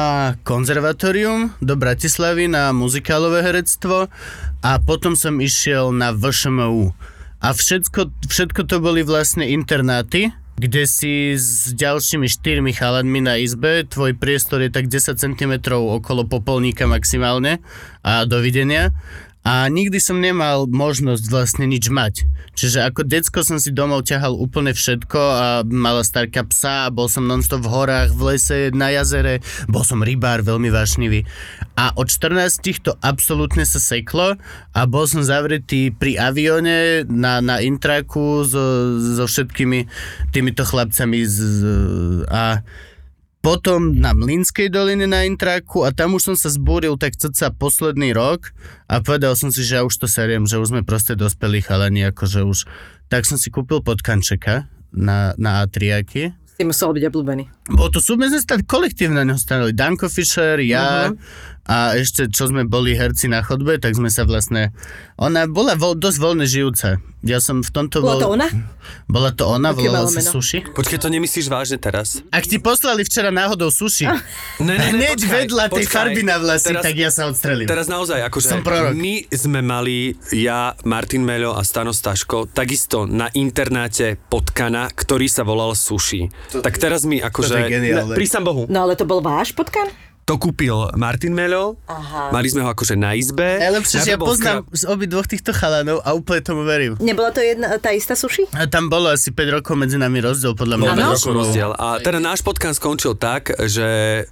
konzervatórium do Bratislavy na muzikálové herectvo a potom som išiel na VŠMU. A všetko, všetko to boli vlastne internáty, kde si s ďalšími štyrmi chalanmi na izbe, tvoj priestor je tak 10 cm okolo popolníka maximálne a dovidenia. A nikdy som nemal možnosť vlastne nič mať. Čiže ako decko som si domov ťahal úplne všetko a mala starka psa, bol som nonstop v horách, v lese, na jazere, bol som rybár, veľmi vášnivý. A od 14 to absolútne sa seklo a bol som zavretý pri avione na, na intraku so, so všetkými týmito chlapcami z- a potom na Mlinskej doline na Intraku a tam už som sa zbúril tak cca posledný rok a povedal som si, že ja už to seriem, že už sme proste dospelí chalani, akože už... Tak som si kúpil podkančeka na, na A3 Si musel byť obľúbený. bolo to sú, my sme stali kolektívne na neho stali. Danko Fischer, ja uh-huh. A ešte čo sme boli herci na chodbe, tak sme sa vlastne... Ona bola vo, dosť voľne žijúca. Ja som v tomto Bola bol... to ona? Bola to ona, Aké volala meno? Sushi. Počkej, to nemyslíš vážne teraz? Ak ti poslali včera náhodou sushi, Ne, hneď vedľa tej farby na vlasy, Teraz- tak ja sa odstrelím. Teraz naozaj, akože Som prorok. my sme mali, ja, Martin Meľo a Stano Staško, takisto na internáte potkana, ktorý sa volal Sushi. tak teraz mi akože... je geniálne. Ne, prísam Bohu. No ale to bol váš potkan? To kúpil Martin Meľo, Aha. mali sme ho akože na izbe. Najlepšie, že ja poznám z obi dvoch týchto chalanov a úplne tomu verím. Nebola to jedna, tá istá suši? A tam bolo asi 5 rokov medzi nami rozdiel, podľa mňa. Bol Áno? rokov rozdiel. A teda náš potkan skončil tak, že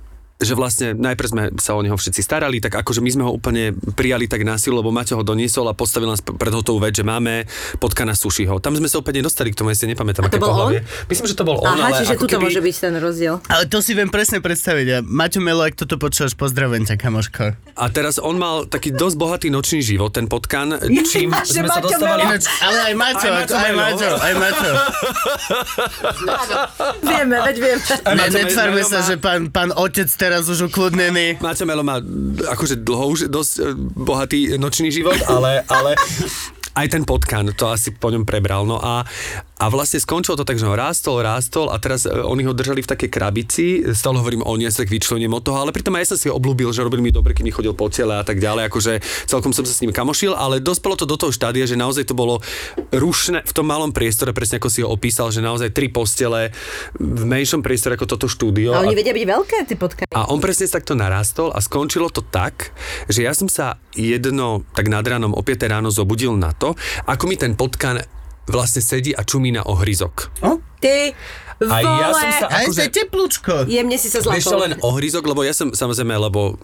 že vlastne najprv sme sa o neho všetci starali, tak akože my sme ho úplne prijali tak na silu, lebo Maťo ho doniesol a postavil nás pred hotovú vec, že máme potkana sušiho. Tam sme sa úplne nedostali k tomu, ja si nepamätám, A to aké bol pohlavie. Myslím, že to bol on, Aha, ale čiže tuto keby... môže byť ten rozdiel. Ale to si viem presne predstaviť. A Maťo Melo, ak toto počúvaš, pozdravujem ťa, kamoško. A teraz on mal taký dosť bohatý nočný život, ten potkan, [LAUGHS] čím Že sme sa dostávali... Ináč, ale aj Maťo, Aj aj Maťo aj. Maťo, aj Maťo. Vieme, veď vieme. Aj Ne, Maťo netvárme Melo sa, že pán, pán otec teraz už ukludnený. Máťo Melo má akože dlho už dosť e, bohatý nočný život, ale, ale [LAUGHS] aj ten potkan to asi po ňom prebral. No a, a vlastne skončilo to tak, že ho rástol, rástol a teraz e, oni ho držali v takej krabici, stále hovorím o niesek vyčlením od toho, ale pritom aj ja som si ho oblúbil, že robil mi dobre, keď mi chodil po tele a tak ďalej, akože celkom som sa s ním kamošil, ale dospelo to do toho štádia, že naozaj to bolo rušné v tom malom priestore, presne ako si ho opísal, že naozaj tri postele v menšom priestore ako toto štúdio. A A- oni vedia byť veľké, ty potkany. a on presne takto narastol a skončilo to tak, že ja som sa jedno tak nad ránom o 5 ráno zobudil na to, ako mi ten potkan vlastne sedí a čumí na ohryzok. Ty, A vole, ja som sa akože... ste teplúčko. jemne si sa Vieš čo, zlapol. len ohryzok, lebo ja som samozrejme, lebo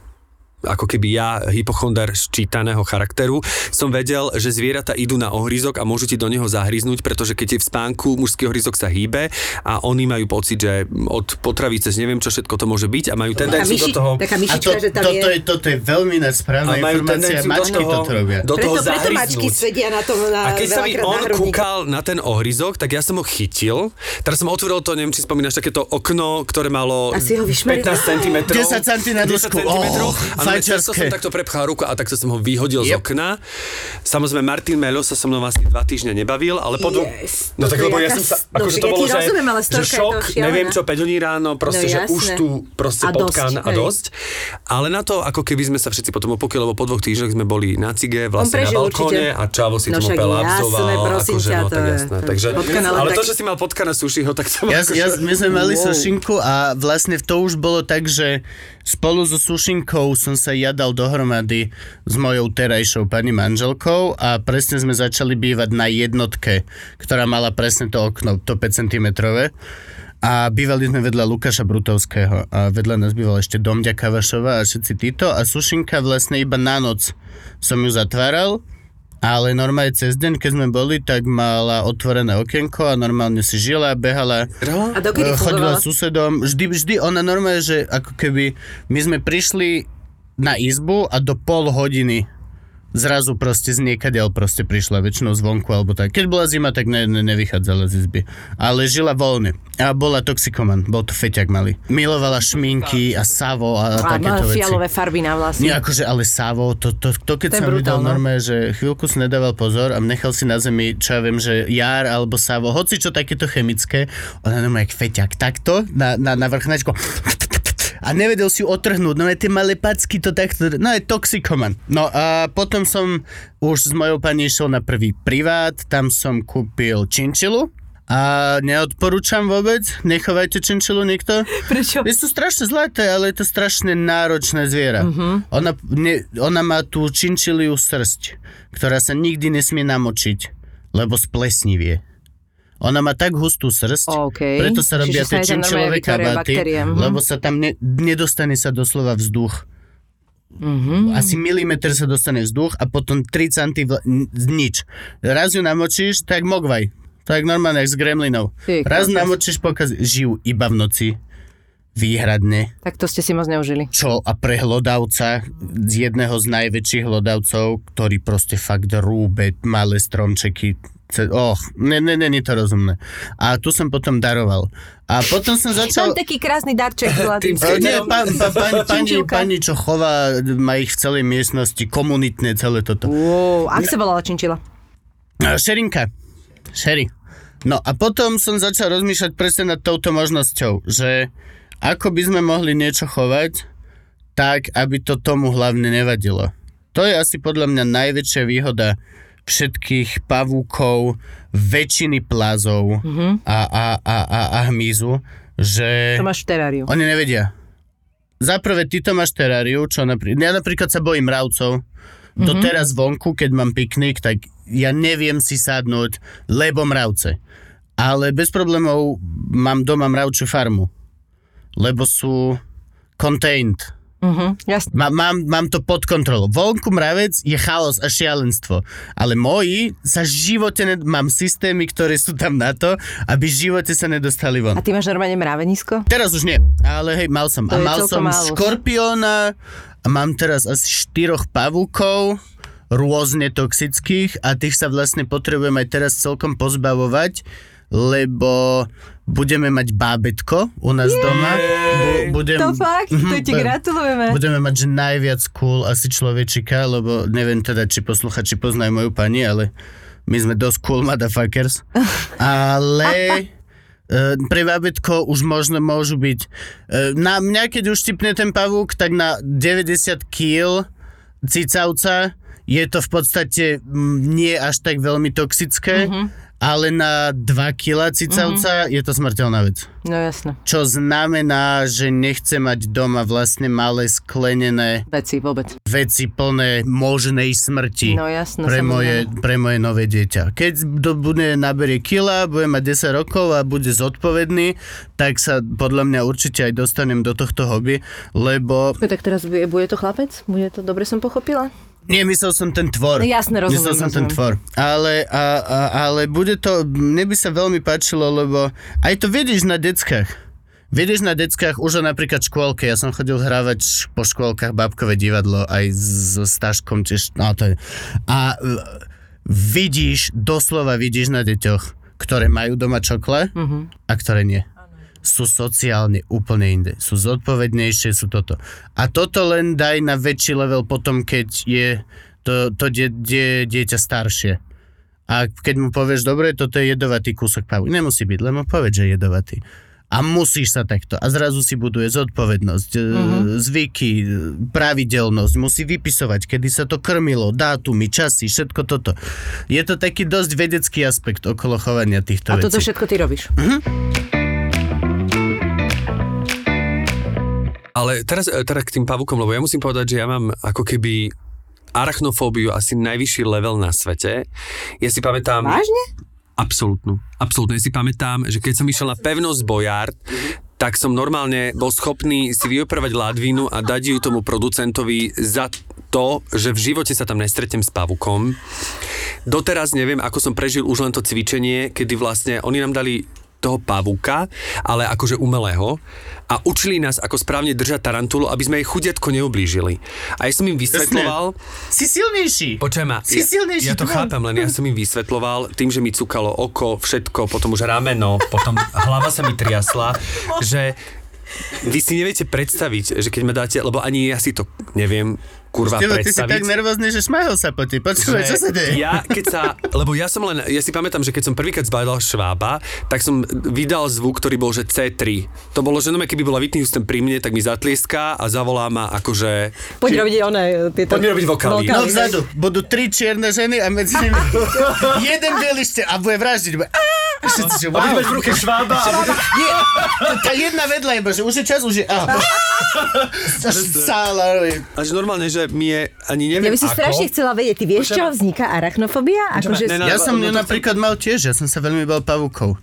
ako keby ja, hypochonder ščítaného charakteru, som vedel, že zvieratá idú na ohryzok a môžu ti do neho zahryznúť, pretože keď je v spánku, mužský ohryzok sa hýbe a oni majú pocit, že od potravy cez neviem čo všetko to môže byť a majú tendenciu do myši, toho... taká A myšička, to, že tam toto, je... je, toto je veľmi ináč správna A majú informácia. do Mačky toho, toto robia. do toho Preto, preto mačky sedia na tom na, A keď sa mi on na hrudníku. kúkal na ten ohryzok, tak ja som ho chytil. Teraz som otvoril to, neviem, či spomínaš, takéto okno, ktoré malo A si ho vyšmeril. 15 cm. 10 cm na dĺžku. Oh, a fajčiarske. som takto prepchal ruku a takto som ho vyhodil z Yep. okna. Samozrejme, Martin Melo sa so mnou asi dva týždne nebavil, ale potom... Yes, no tak lebo ja som sa... no Akože to bolo, že, rozumiem, ale že šok, neviem čo, 5 hodín ráno, proste, No že už tu proste A dosť, potkan a hej. dosť. Ale na to, ako keby sme sa všetci potom opokli, lebo po dvoch týždňoch sme boli na cige, vlastne na balkóne a Čavo si No tomu prosím akože, no, to tak jasné. Takže, ale tak- to, že si mal potkana sušiho, tak to Ja, akože- ja, my sme mali sušinku a vlastne to už bolo tak, že spolu so sušinkou som sa jadal dohromady s mojou terajšou pani manželkou a presne sme začali bývať na jednotke, ktorá mala presne to okno, to 5 cm. A bývali sme vedľa Lukáša Brutovského a vedľa nás býval ešte Domďa Kavašova a všetci títo a sušinka vlastne iba na noc som ju zatváral ale normálne cez deň, keď sme boli, tak mala otvorené okienko a normálne si žila, behala, A e, chodila s susedom. Vždy, vždy ona normálne, že ako keby my sme prišli na izbu a do pol hodiny zrazu proste z niekadiaľ proste prišla, väčšinou zvonku alebo tak. Keď bola zima, tak ne, ne, nevychádzala z izby. Ale žila voľne. A bola toxikoman, bol to feťak malý. Milovala šminky a savo a, A takéto veci. fialové farby na vlasy. Nie, akože, ale Savo, to, to, to keď To je som videl normálne, že chvíľku si nedával pozor a nechal si na zemi, čo ja viem, že jar alebo Savo, hoci čo takéto chemické, ona normálne jak feťak, takto, na, na, na vrchnačku a nevedel si ju otrhnúť, no tie malé packy to takto, no je toxikoman. No a potom som už s mojou pani išiel na prvý privát, tam som kúpil činčilu A neodporúčam vôbec, nechovajte činčilu nikto. Prečo? Je to strašne zlaté, ale je to strašne náročné zviera. Uh-huh. Ona, ne, ona má tú činčiliu srst, ktorá sa nikdy nesmie namočiť, lebo splesnivie. Ona má tak hustú srst, OK. preto sa robia tie vytvárajú kabaty, mhm. lebo sa tam ne, nedostane sa doslova vzduch. Mhm. Asi milimeter sa dostane vzduch a potom 3 centy vl- nič. Raz ju namočíš, tak mogvaj. Tak normálne, jak s gremlinou. Ty Raz namočíš, pokaz... Žijú iba v noci. Výhradne. Tak to ste si moc neužili. Čo a pre hlodavca, z jedného z najväčších hlodavcov, ktorý proste fakt rúbe malé stromčeky. Och, ne, ne, ne, nie to rozumné. A tu som potom daroval. A potom som začal... Mám taký krásny darček. [LAUGHS] Tým zlatý. Nie, pa, pa, [LAUGHS] pani, pani, čo chová, má ich v celej miestnosti, komunitné, celé toto. Wow, ak sa volala činčila? Šerinka. Šeri. No a potom som začal rozmýšľať presne nad touto možnosťou, že ako by sme mohli niečo chovať, tak aby to tomu hlavne nevadilo. To je asi podľa mňa najväčšia výhoda všetkých pavúkov, väčšiny plazov mm-hmm. a, a, a, a, a hmyzu, že... To máš v teráriu. Oni nevedia. Za prvé, ty to máš teráriu, čo napríklad... Ja napríklad sa bojím mravcov. Mm-hmm. Doteraz vonku, keď mám piknik, tak ja neviem si sadnúť, lebo mravce. Ale bez problémov mám doma mravčiu farmu. Lebo sú contained. Mhm, jasne. Má, mám, mám to pod kontrolou. Vonku mravec je chaos a šialenstvo. Ale moji sa živote... Ne... Mám systémy, ktoré sú tam na to, aby v živote sa nedostali von. A ty máš normálne mravenisko? Teraz už nie, ale hej, mal som. To a mal som málo. škorpióna a mám teraz asi štyroch pavúkov, rôzne toxických a tých sa vlastne potrebujem aj teraz celkom pozbavovať, lebo budeme mať bábetko u nás doma. Bu- budem, To fakt? To ti bu- gratulujeme. Budeme mať že najviac cool asi človečika, lebo neviem teda, či posluchači poznajú moju pani, ale my sme dosť cool motherfuckers. [LAUGHS] Ale e, pre bábetko už možno môžu byť... e, Na mňa, keď už štipne ten pavúk, tak na 90 kg cicavca je to v podstate mm, nie až tak veľmi toxické, ale na 2 kg cicavca je to smrteľná vec. No jasno. Čo znamená, že nechce mať doma vlastne malé sklenené Veci vôbec. veci plné možnej smrti No jasno. pre, moje, pre moje nové dieťa. Keď do, bude naberie kila, bude mať 10 rokov a bude zodpovedný, tak sa podľa mňa určite aj dostanem do tohto hobby, lebo... Tak teraz bude to chlapec? Bude to, dobre som pochopila? Nie, myslel som ten tvor. No jasne, rozumiem, Myslel som ten rozumiem. tvor. Ale, a, a, ale bude to... Mne by sa veľmi páčilo, lebo aj to vidíš na deckách. Vidíš na deckách už napríklad škôlke. Ja som chodil hrávať po škôlkach babkové divadlo aj so Staškom tiež. No, to je. A e, vidíš, doslova vidíš na deťoch, ktoré majú doma čokle a ktoré nie. Sú sociálne úplne inde. Sú zodpovednejšie, sú toto. A toto len daj na väčší level potom, keď je to, to die, die, dieťa staršie. A keď mu povieš, dobre, toto je jedovatý kúsok pavu. Nemusí byť, len mu povedz, že je jedovatý. A musíš sa takto. A zrazu si buduje zodpovednosť, mm-hmm. zvyky, e, pravidelnosť. Musí vypisovať, kedy sa to krmilo, dátumy, časy, všetko toto. Je to taký dosť vedecký aspekt okolo chovania týchto A vecí. toto všetko ty robíš. Ale teraz, e, teda k tým pavúkom, lebo ja musím povedať, že ja mám ako keby arachnofóbiu asi najvyšší level na svete. Ja si pamätám... Vážne? Absolútnu. Absolútne. Ja si pamätám, že keď som išiel na pevnosť Bojard, tak som normálne bol schopný si vyoperovať ladvínu a dať ju tomu producentovi za to, že v živote sa tam nestretnem s pavukom. Doteraz neviem, ako som prežil už len to cvičenie, kedy vlastne oni nám dali toho pavúka, ale akože umelého a učili nás, ako správne držať tarantulu, aby sme jej chudiatko neublížili. A ja som im vysvetloval, Si silnejší. Počuj ma, Si ja, silnejší, ja to tvoj. chápem, len ja som im vysvetloval tým, že mi cukalo oko, všetko, potom už rameno, potom hlava sa mi triasla, že vy si neviete predstaviť, že keď ma dáte, lebo ani ja si to neviem kurva Tebo, ty si tak predstaviť. nervózny, že šmahol sa po ti. Počúvaj, čo sa deje? ja, keď sa, lebo ja som len, ja si pamätám, že keď som prvýkrát zbadal švába, tak som vydal zvuk, ktorý bol, že C3. To bolo, že no, keby bola Whitney Houston pri mne, tak mi zatlieská a zavolá ma akože... Poď robiť one, tieto... Poďme robiť vokály. No vzadu, budú tri čierne ženy a medzi nimi [LAUGHS] jeden bielý a bude vraždiť. Bude, že A budeš wow. v ruke švába. a budeš- Nie, tá jedna vedľa iba, že už je čas, už je... Ah. Sála, A že normálne, že mi je, ani neviem Ja by si ako. strašne chcela vedieť, ty vieš, čo vzniká arachnofobia? Akože... Ja som napríklad mal tiež, ja som sa veľmi bal pavúkov.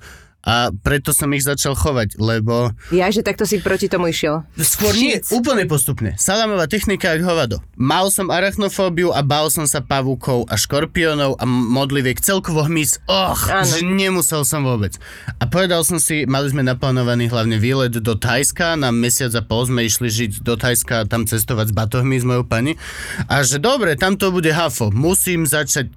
A preto som ich začal chovať, lebo Ja, že takto si proti tomu išiel. skôr nie, úplne postupne. Salamová technika jak hovado. Mal som arachnofóbiu a bál som sa pavúkov a škorpiónov a modliviek, celkovo hmyz. Och, Áno. že nemusel som vôbec. A povedal som si, mali sme naplánovaný hlavne výlet do Thajska, na mesiac a pol sme išli žiť do Thajska a tam cestovať s batohmi s mojou pani. A že dobre, tam to bude hafo, musím začať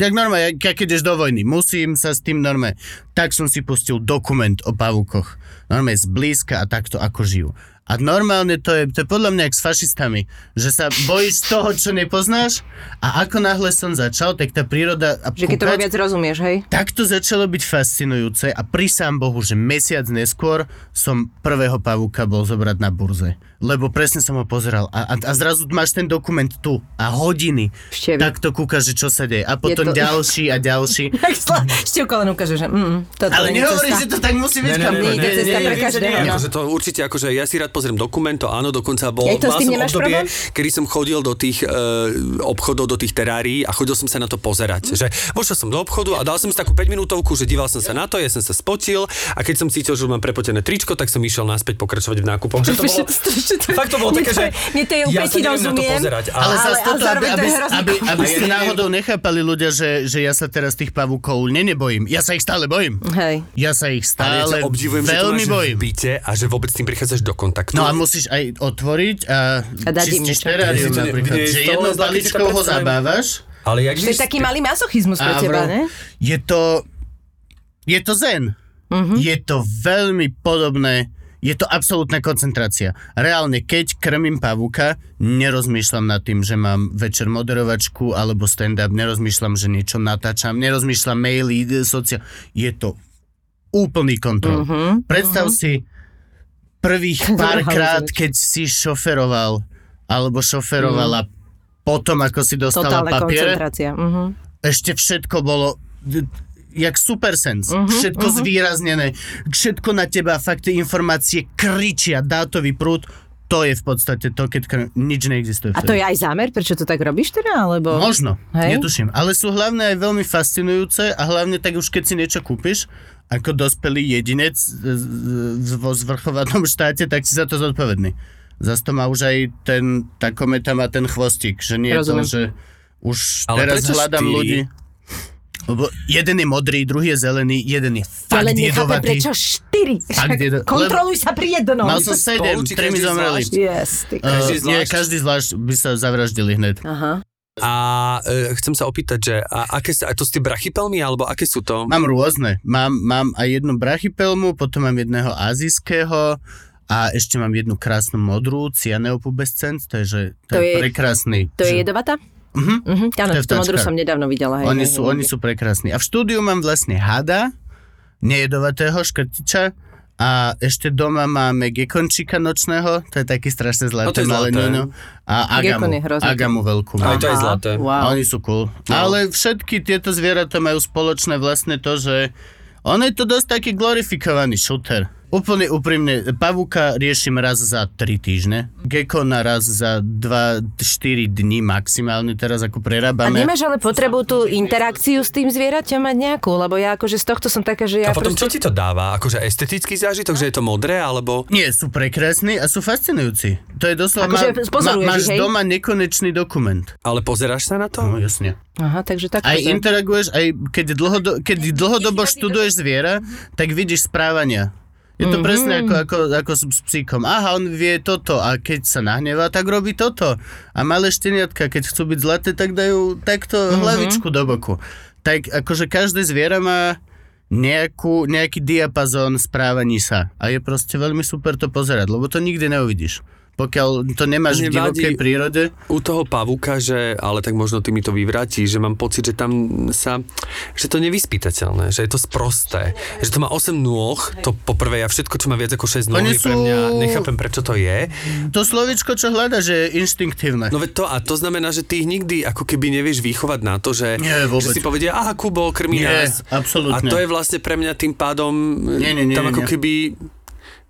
Jak normálne, jak, jak ideš do vojny. Musím sa s tým normálne. Tak som si pustil dokument o pavúkoch. Normálne zblízka a takto ako žijú. A normálne to je, to je podľa mňa jak s fašistami, že sa bojíš toho, čo nepoznáš a ako náhle som začal, tak tá príroda a Že keď tomu viac rozumieš, hej? tak to začalo byť fascinujúce a prisám Bohu, že mesiac neskôr som prvého pavúka bol zobrať na burze. Lebo presne som ho pozeral a, a, a zrazu máš ten dokument tu a hodiny. Števy. Tak to kúkaš, že čo sa deje. A potom to- ďalší a ďalší. [LAUGHS] Tak sla- Števko len ukáže, že mm, toto Ale nehovorí, že to tak musí byť. Ne, ne, kam- ne, Nie, to. Akože určite, akože ja si rád pozriem dokument, to áno, dokonca bol, Aj to s tým som nemáš obdobie, problém? kedy som chodil do tých uh, obchodov, do tých terárií a chodil som sa na to pozerať. Že vošiel som do obchodu a dal som si takú 5 minútovku, že díval som sa na to, ja som sa spotil a keď som cítil, že mám prepotené tričko, tak som išiel naspäť pokračovať v nákupoch. Že to bolo, fakt to bolo také, že Mne to je ja sa na to rozumiem. pozerať. Ale, Ale, ale toto, aby, aby, aby, aby ja ste náhodou nechápali ľudia, že, že ja sa teraz tých pavúkov nenebojím. Ja sa ich stále bojím. Hej. Ja sa ich ale ja stále ťa obdivujem, že to veľmi máš bojím. v byte a že vôbec s tým prichádzaš do kontaktu. No a musíš aj otvoriť a, A dať im čistíš niečo. terárium Ja napríklad. Že jednou balíčkov ho zabávaš ale jak To je taký malý masochizmus pre teba, ne? je to, je to zen. Mhm. Je to veľmi podobné je to absolútna koncentrácia. Reálne, keď krmím pavúka, nerozmýšľam nad tým, že mám večer moderovačku alebo stand-up, nerozmýšľam, že niečo natáčam, nerozmýšľam maily, sociál... Je to úplný kontrol. Mhm. Predstav si prvých [LAUGHS] párkrát, keď si šoferoval alebo šoferovala potom, ako si dostala Totálna papiere. Mhm. ešte všetko bolo jak supersens. Mhm, Uh-huh, všetko uh-huh. zvýraznené. Všetko na teba, fakt tie informácie kričia, dátový prúd. To je v podstate to, keď kr- nič neexistuje. A to je aj zámer, prečo to tak robíš teda? Alebo... Možno, Hej? netuším. Ale sú hlavne aj veľmi fascinujúce a hlavne tak už keď si niečo kúpiš, ako dospelý jedinec vo zvrchovanom štáte, tak si za to zodpovedný. Zas to má už aj ten, tá kometa má ten chvostík, že nie je to, že už Ale teraz hľadám ty? ľudí. Lebo jeden je modrý, druhý je zelený, jeden je fakt Ale nechápem, jedovatý. prečo štyri. Však jedo- Kontroluj sa pri jednom. Mal som sedem, či tri mi každý zomreli. zvlášť? Yes, ty. Uh, Každý nie, zvlášť? každý zvlášť by sa zavraždili hneď. Aha. A e, chcem sa opýtať, že a, aké sa, a to ste brachypelmy, alebo aké sú to? Mám rôzne. Mám, mám aj jednu brachypelmu, potom mám jedného azijského a ešte mám jednu krásnu modrú, cyaneopubescent, to je, že, to, To je, je- prekrásny. To je že, jedovatá? Mhm. Áno, To je tú modrú vtáčka. som nedávno videla. Hej, Oni hej, sú, hej. oni sú prekrásni. A v štúdiu mám vlastne hada, nejedovatého škrtiča a ešte doma máme gekončika nočného, to je taký strašne No zlaté je malé ňuňo. A agamu, agamu veľkú. Aj to je zlaté. A Wow. oni sú cool. No. Ale všetky tieto zvieratá majú spoločné vlastne to, že on je to dosť taký glorifikovaný shooter. Úplne úprimne, pavúka riešim raz za 3 týždne, gekona raz za 2-4 dní maximálne, teraz ako A prerábame. nemáš ale potrebu tú interakciu s tým zvieraťom mať nejakú? Lebo ja akože z tohto som taká, že ja A potom čo proste... ti to dáva? Akože estetický zážitok, že je to modré, alebo... Nie, sú prekrásni a sú fascinujúci. To je doslova, Akože má, pozoruješ máš hej? doma nekonečný dokument. Ale pozeráš sa na to? No jasne. Aha, takže takto. Aj interaguješ, aj keď, dlhodo, keď dlhodobo študuješ zviera, tak vidíš správania. Je to mm-hmm. presne ako, ako, ako s, s psíkom. Aha, on vie toto a keď sa nahnevá, tak robí toto. A malé šteniatka, keď chcú byť zlaté, tak dajú takto mm-hmm. hlavičku do boku. Tak akože každé zviera má nejakú, nejaký diapazón správaní sa. A je proste veľmi super to pozerať, lebo to nikdy neuvidíš. Pokiaľ to nemáš v divokej prírode, u toho pavúka, že, ale tak možno ty mi to vyvráti, že mám pocit, že tam sa, že to nevyspytateľné, že je to sprosté, že to má 8 nôh, to poprvé ja všetko, čo má viac ako 6 nôh, je pre sú- mňa, nechápem prečo to je. to slovičko, čo hľada, že je inštinktívne. No veď to, a to znamená, že ty ich nikdy ako keby nevieš vychovať na to, že, Nie, vôbec. že si povedia, aha, Kubo, krmí Nie, nás. absolútne. A to je vlastne pre mňa tým pádom, Nie, nie, nie, tam ako nie. keby,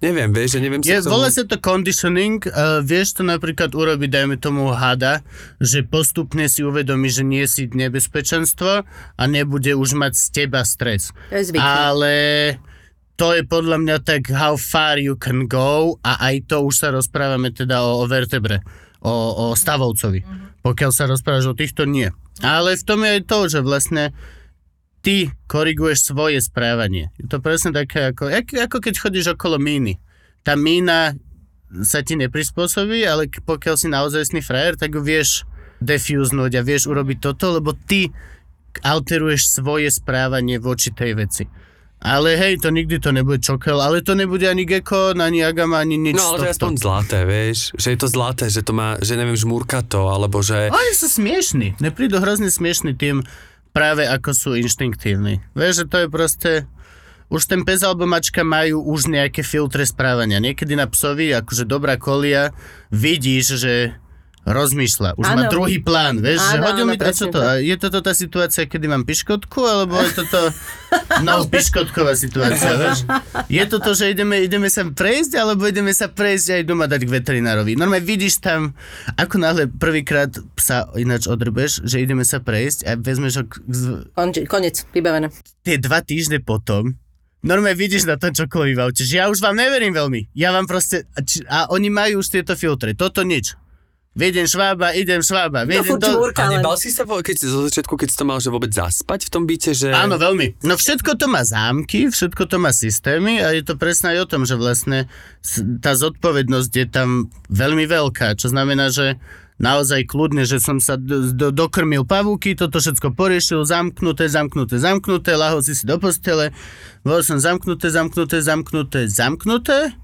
neviem, vieš, že neviem Je, tomu... volá sa to conditioning, uh, vieš to napríklad urobiť, dajme tomu hada, že postupne si uvedomí, že nie si nebezpečenstvo a nebude už mať z teba stres. To je zvykne. Ale to je podľa mňa tak how far you can go a aj to už sa rozprávame teda o, o vertebre, o, o stavovcovi. Pokiaľ sa rozprávaš o týchto, nie. Ale v tom je aj to, že vlastne ty koriguješ svoje správanie. Je to presne také, ako, ako keď chodíš okolo míny. Tá mína sa ti neprispôsobí, ale pokiaľ si naozajstný frajer, tak ju vieš defuznúť a vieš urobiť toto, lebo ty alteruješ svoje správanie voči tej veci. Ale hej, to nikdy to nebude čokel, ale to nebude ani gecko, ani agama, ani nič No ale to je aspoň zlaté, vieš, že je to zlaté, že to má, že neviem, žmúrka to, alebo že... Oni sú smiešní. Neprídu hrozne smiešní tým práve ako sú inštinktívni. Vieš, že to je proste... Už ten pes alebo mačka majú už nejaké filtre správania. Niekedy na psovi, akože dobrá kolia, vidíš, že rozmýšľa. Už má Áno. druhý plán, vieš, že Áno, hodil áno, mi... A čo to? A je toto tá situácia, kedy mám piškotku, alebo je toto [LAUGHS] no, piškotková situácia, vieš? Je to to, že ideme, ideme sa prejsť, alebo ideme sa prejsť aj doma dať k veterinárovi. Normálne vidíš tam, ako náhle prvýkrát psa ináč odrbeš, že ideme sa prejsť a vezmeš ho k- konec, vybavené. tie dva týždne potom, normálne vidíš na tom čokoľvek v aute, že ja už vám neverím veľmi. Ja vám proste... A, či, a oni majú už tieto filtre. Toto nič. Vidím švába, idem švába. Vidím furt čmúrka A nebal si sa, vo- keď si zo začiatku, keď si to mal, že vôbec zaspať v tom byte, že... Áno, veľmi. No všetko to má zámky, všetko to má systémy a je to presne aj o tom, že vlastne tá zodpovednosť je tam veľmi veľká, čo znamená, že naozaj kľudne, že som sa do, do, dokrmil pavúky, toto všetko poriešil, zamknuté, zamknuté, zamknuté, lahol si si do postele, bol som zamknuté, zamknuté, zamknuté, zamknuté,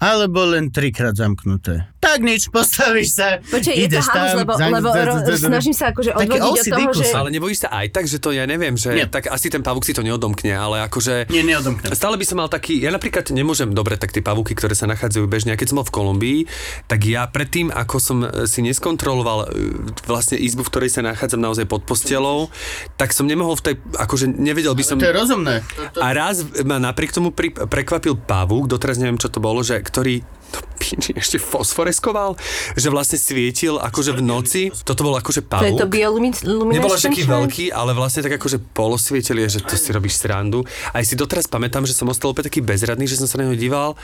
alebo len trikrát zamknuté. Tak nič, postavíš sa, Počkaj, je to halus, tam, lebo, zam- lebo zam- ro, zam- snažím sa akože odvodiť od toho, že... kus. Ale nebojíš sa aj tak, že to ja neviem, že Nie. tak asi ten pavúk si to neodomkne, ale akože... Nie, neodomknem. Stále by som mal taký, ja napríklad nemôžem, dobre, tak tie pavúky, ktoré sa nachádzajú bežne, a keď som bol v Kolumbii, tak ja predtým, ako som e, si neskontroloval e, vlastne izbu, v ktorej sa nachádzam naozaj pod postelou, tak som nemohol v tej, akože nevedel by som... To je rozumné. A raz ma napriek tomu pri, prekvapil pavúk, doteraz neviem, čo to bolo, že ktorý to piči, ešte fosforeskoval, že vlastne svietil akože v noci, toto bol akože To je pavúk. to bioluminescence? Nebol až taký veľký, ale vlastne tak akože polosvietili, že to si robíš srandu. Aj si doteraz pamätám, že som ostal opäť taký bezradný, že som sa na neho díval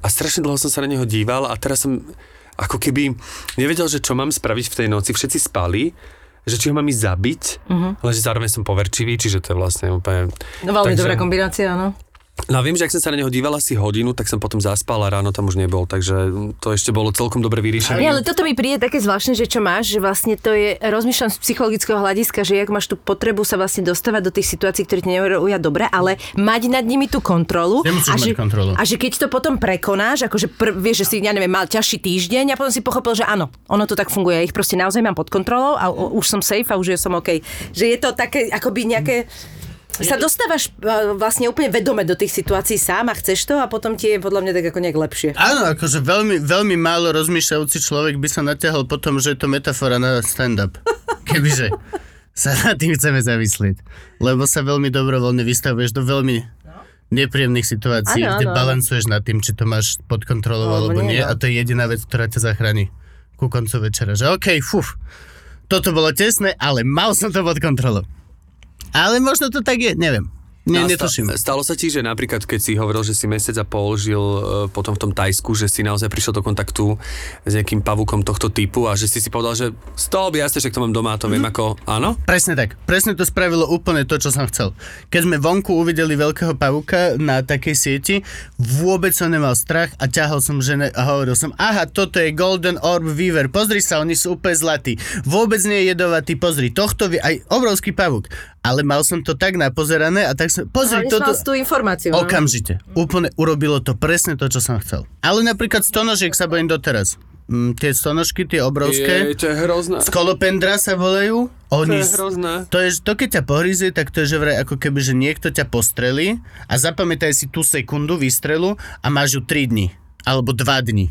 a strašne dlho som sa na neho díval a teraz som ako keby nevedel, že čo mám spraviť v tej noci. Všetci spali, že či ho mám ísť zabiť, uh-huh. ale že zároveň som poverčivý, čiže to je vlastne úplne... No veľmi Takže- dobrá kombinácia, áno. No a viem, že ak som sa na neho díval asi hodinu, tak som potom zaspal a ráno tam už nebol, takže to ešte bolo celkom dobre vyriešené. Ale toto mi príde také zvláštne, že čo máš, že vlastne to je, rozmýšľam z psychologického hľadiska, že jak máš tú potrebu sa vlastne dostávať do tých situácií, ktoré ti neuja dobre, ale mať nad nimi tú kontrolu. Nemusíš a mať že, kontrolu. A že keď to potom prekonáš, akože pr- vieš, že si, ja neviem, mal ťažší týždeň a potom si pochopil, že áno, ono to tak funguje, ja ich proste naozaj mám pod kontrolou a u- už som safe a už som OK. Že je to také, akoby nejaké sa dostávaš e, vlastne úplne vedome do tých situácií sám a chceš to a potom ti je podľa mňa tak ako nejak lepšie. Áno, akože veľmi, veľmi málo rozmýšľajúci človek by sa natiahol potom, že je to metafora na stand-up. [LAUGHS] Kebyže sa nad tým chceme zamyslieť. Lebo sa veľmi dobrovoľne vystavuješ do veľmi nepríjemných situácií, Áno, kde áno, áno. balancuješ nad tým, či to máš pod kontrolou Alebo alebo nie, nie. no. A to je jediná vec, ktorá ťa zachráni ku koncu večera. Že okej, fuf, toto bolo tesné, ale mal som to pod kontrolou. Ale možno to tak je, neviem. Ne, No netuším. sta- Stalo sa ti, že napríklad, keď si hovoril, že si mesiac a pol žil e, potom v tom Tajsku, že si naozaj prišiel do kontaktu s nejakým pavúkom tohto typu a že si si povedal, že stop, jasne, že to mám doma, to viem ako, áno? Presne tak. Presne to spravilo úplne to, čo som chcel. Keď sme vonku uvideli veľkého pavuka na takej sieti, vôbec som nemal strach a ťahol som žene a hovoril som, aha, toto je Golden Orb Weaver, pozri sa, oni sú úplne zlatí. Vôbec nie je jedovatý, pozri, tohto vie aj obrovský pavuk. Ale mal som to tak napozerané a tak som... Pozri, Ale toto... tú informáciu. No. Okamžite. Úplne urobilo to presne to, čo som chcel. Ale napríklad stonožiek sa bojím doteraz. Mm, tie stonožky, tie obrovské, Je, to je hrozné. skolopendra sa volajú. To Oni, je hrozné. to je, to keď ťa pohryzie, tak to je že vraj ako keby, že niekto ťa postrelí a zapamätaj si tú sekundu výstrelu a máš ju 3 dní. Alebo 2 dní.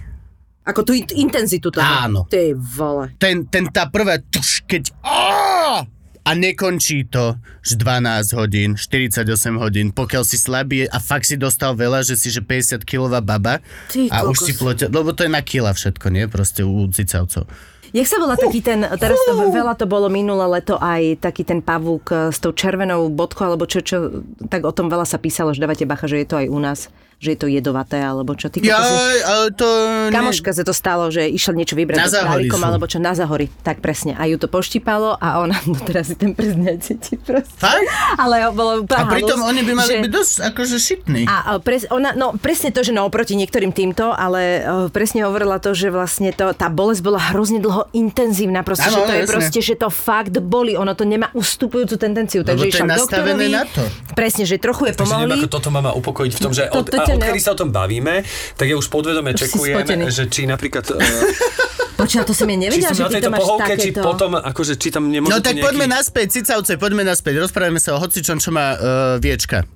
Ako tú in- intenzitu toho. Áno. Ty vole. Ten, ten tá prvá tuš, keď... Á! A nekončí to, že 12 hodín, 48 hodín, pokiaľ si slabý a fakt si dostal veľa, že si že 50 kilová baba Ty a už si ploťa, lebo to je na kila všetko, nie? Proste u cicavcov. Jak sa volá taký ten, teraz to veľa to bolo minulé leto aj taký ten pavúk s tou červenou bodkou, alebo čo, čo, tak o tom veľa sa písalo, že dávate bacha, že je to aj u nás, že je to jedovaté, alebo čo. Ty Jaj, ale to... Kamoška sa to stalo, že išiel niečo vybrať Na s králikom, alebo čo, na zahori. Tak presne. A ju to poštípalo a ona, [LAUGHS] no teraz si ten prst necíti proste. Fakt? Ale bolo A pritom halus, oni by mali že- byť dosť akože šitní. a a pres, ona, no presne to, že no oproti niektorým týmto, ale uh, presne hovorila to, že vlastne to, tá bolesť bola hrozne dlho intenzívna, proste, Áno, že to je jasne. proste, že to fakt boli, ono to nemá ustupujúcu tendenciu, Lebo takže to je išla nastavené doktorovi, na to. Presne, že trochu je Takže neviem, pomohli. ako toto má ma upokojiť v tom, že od, To- to a odkedy sa o tom bavíme, tak ja už podvedome čekujem, že či napríklad... [LAUGHS] eh, Počúva, to som ja či nevedela, že na ty to máš pohovke, či potom, akože, či tam nemôže No tak nejaký... poďme naspäť, cicavce, poďme naspäť, rozprávame sa o hocičom, čo má uh, viečka.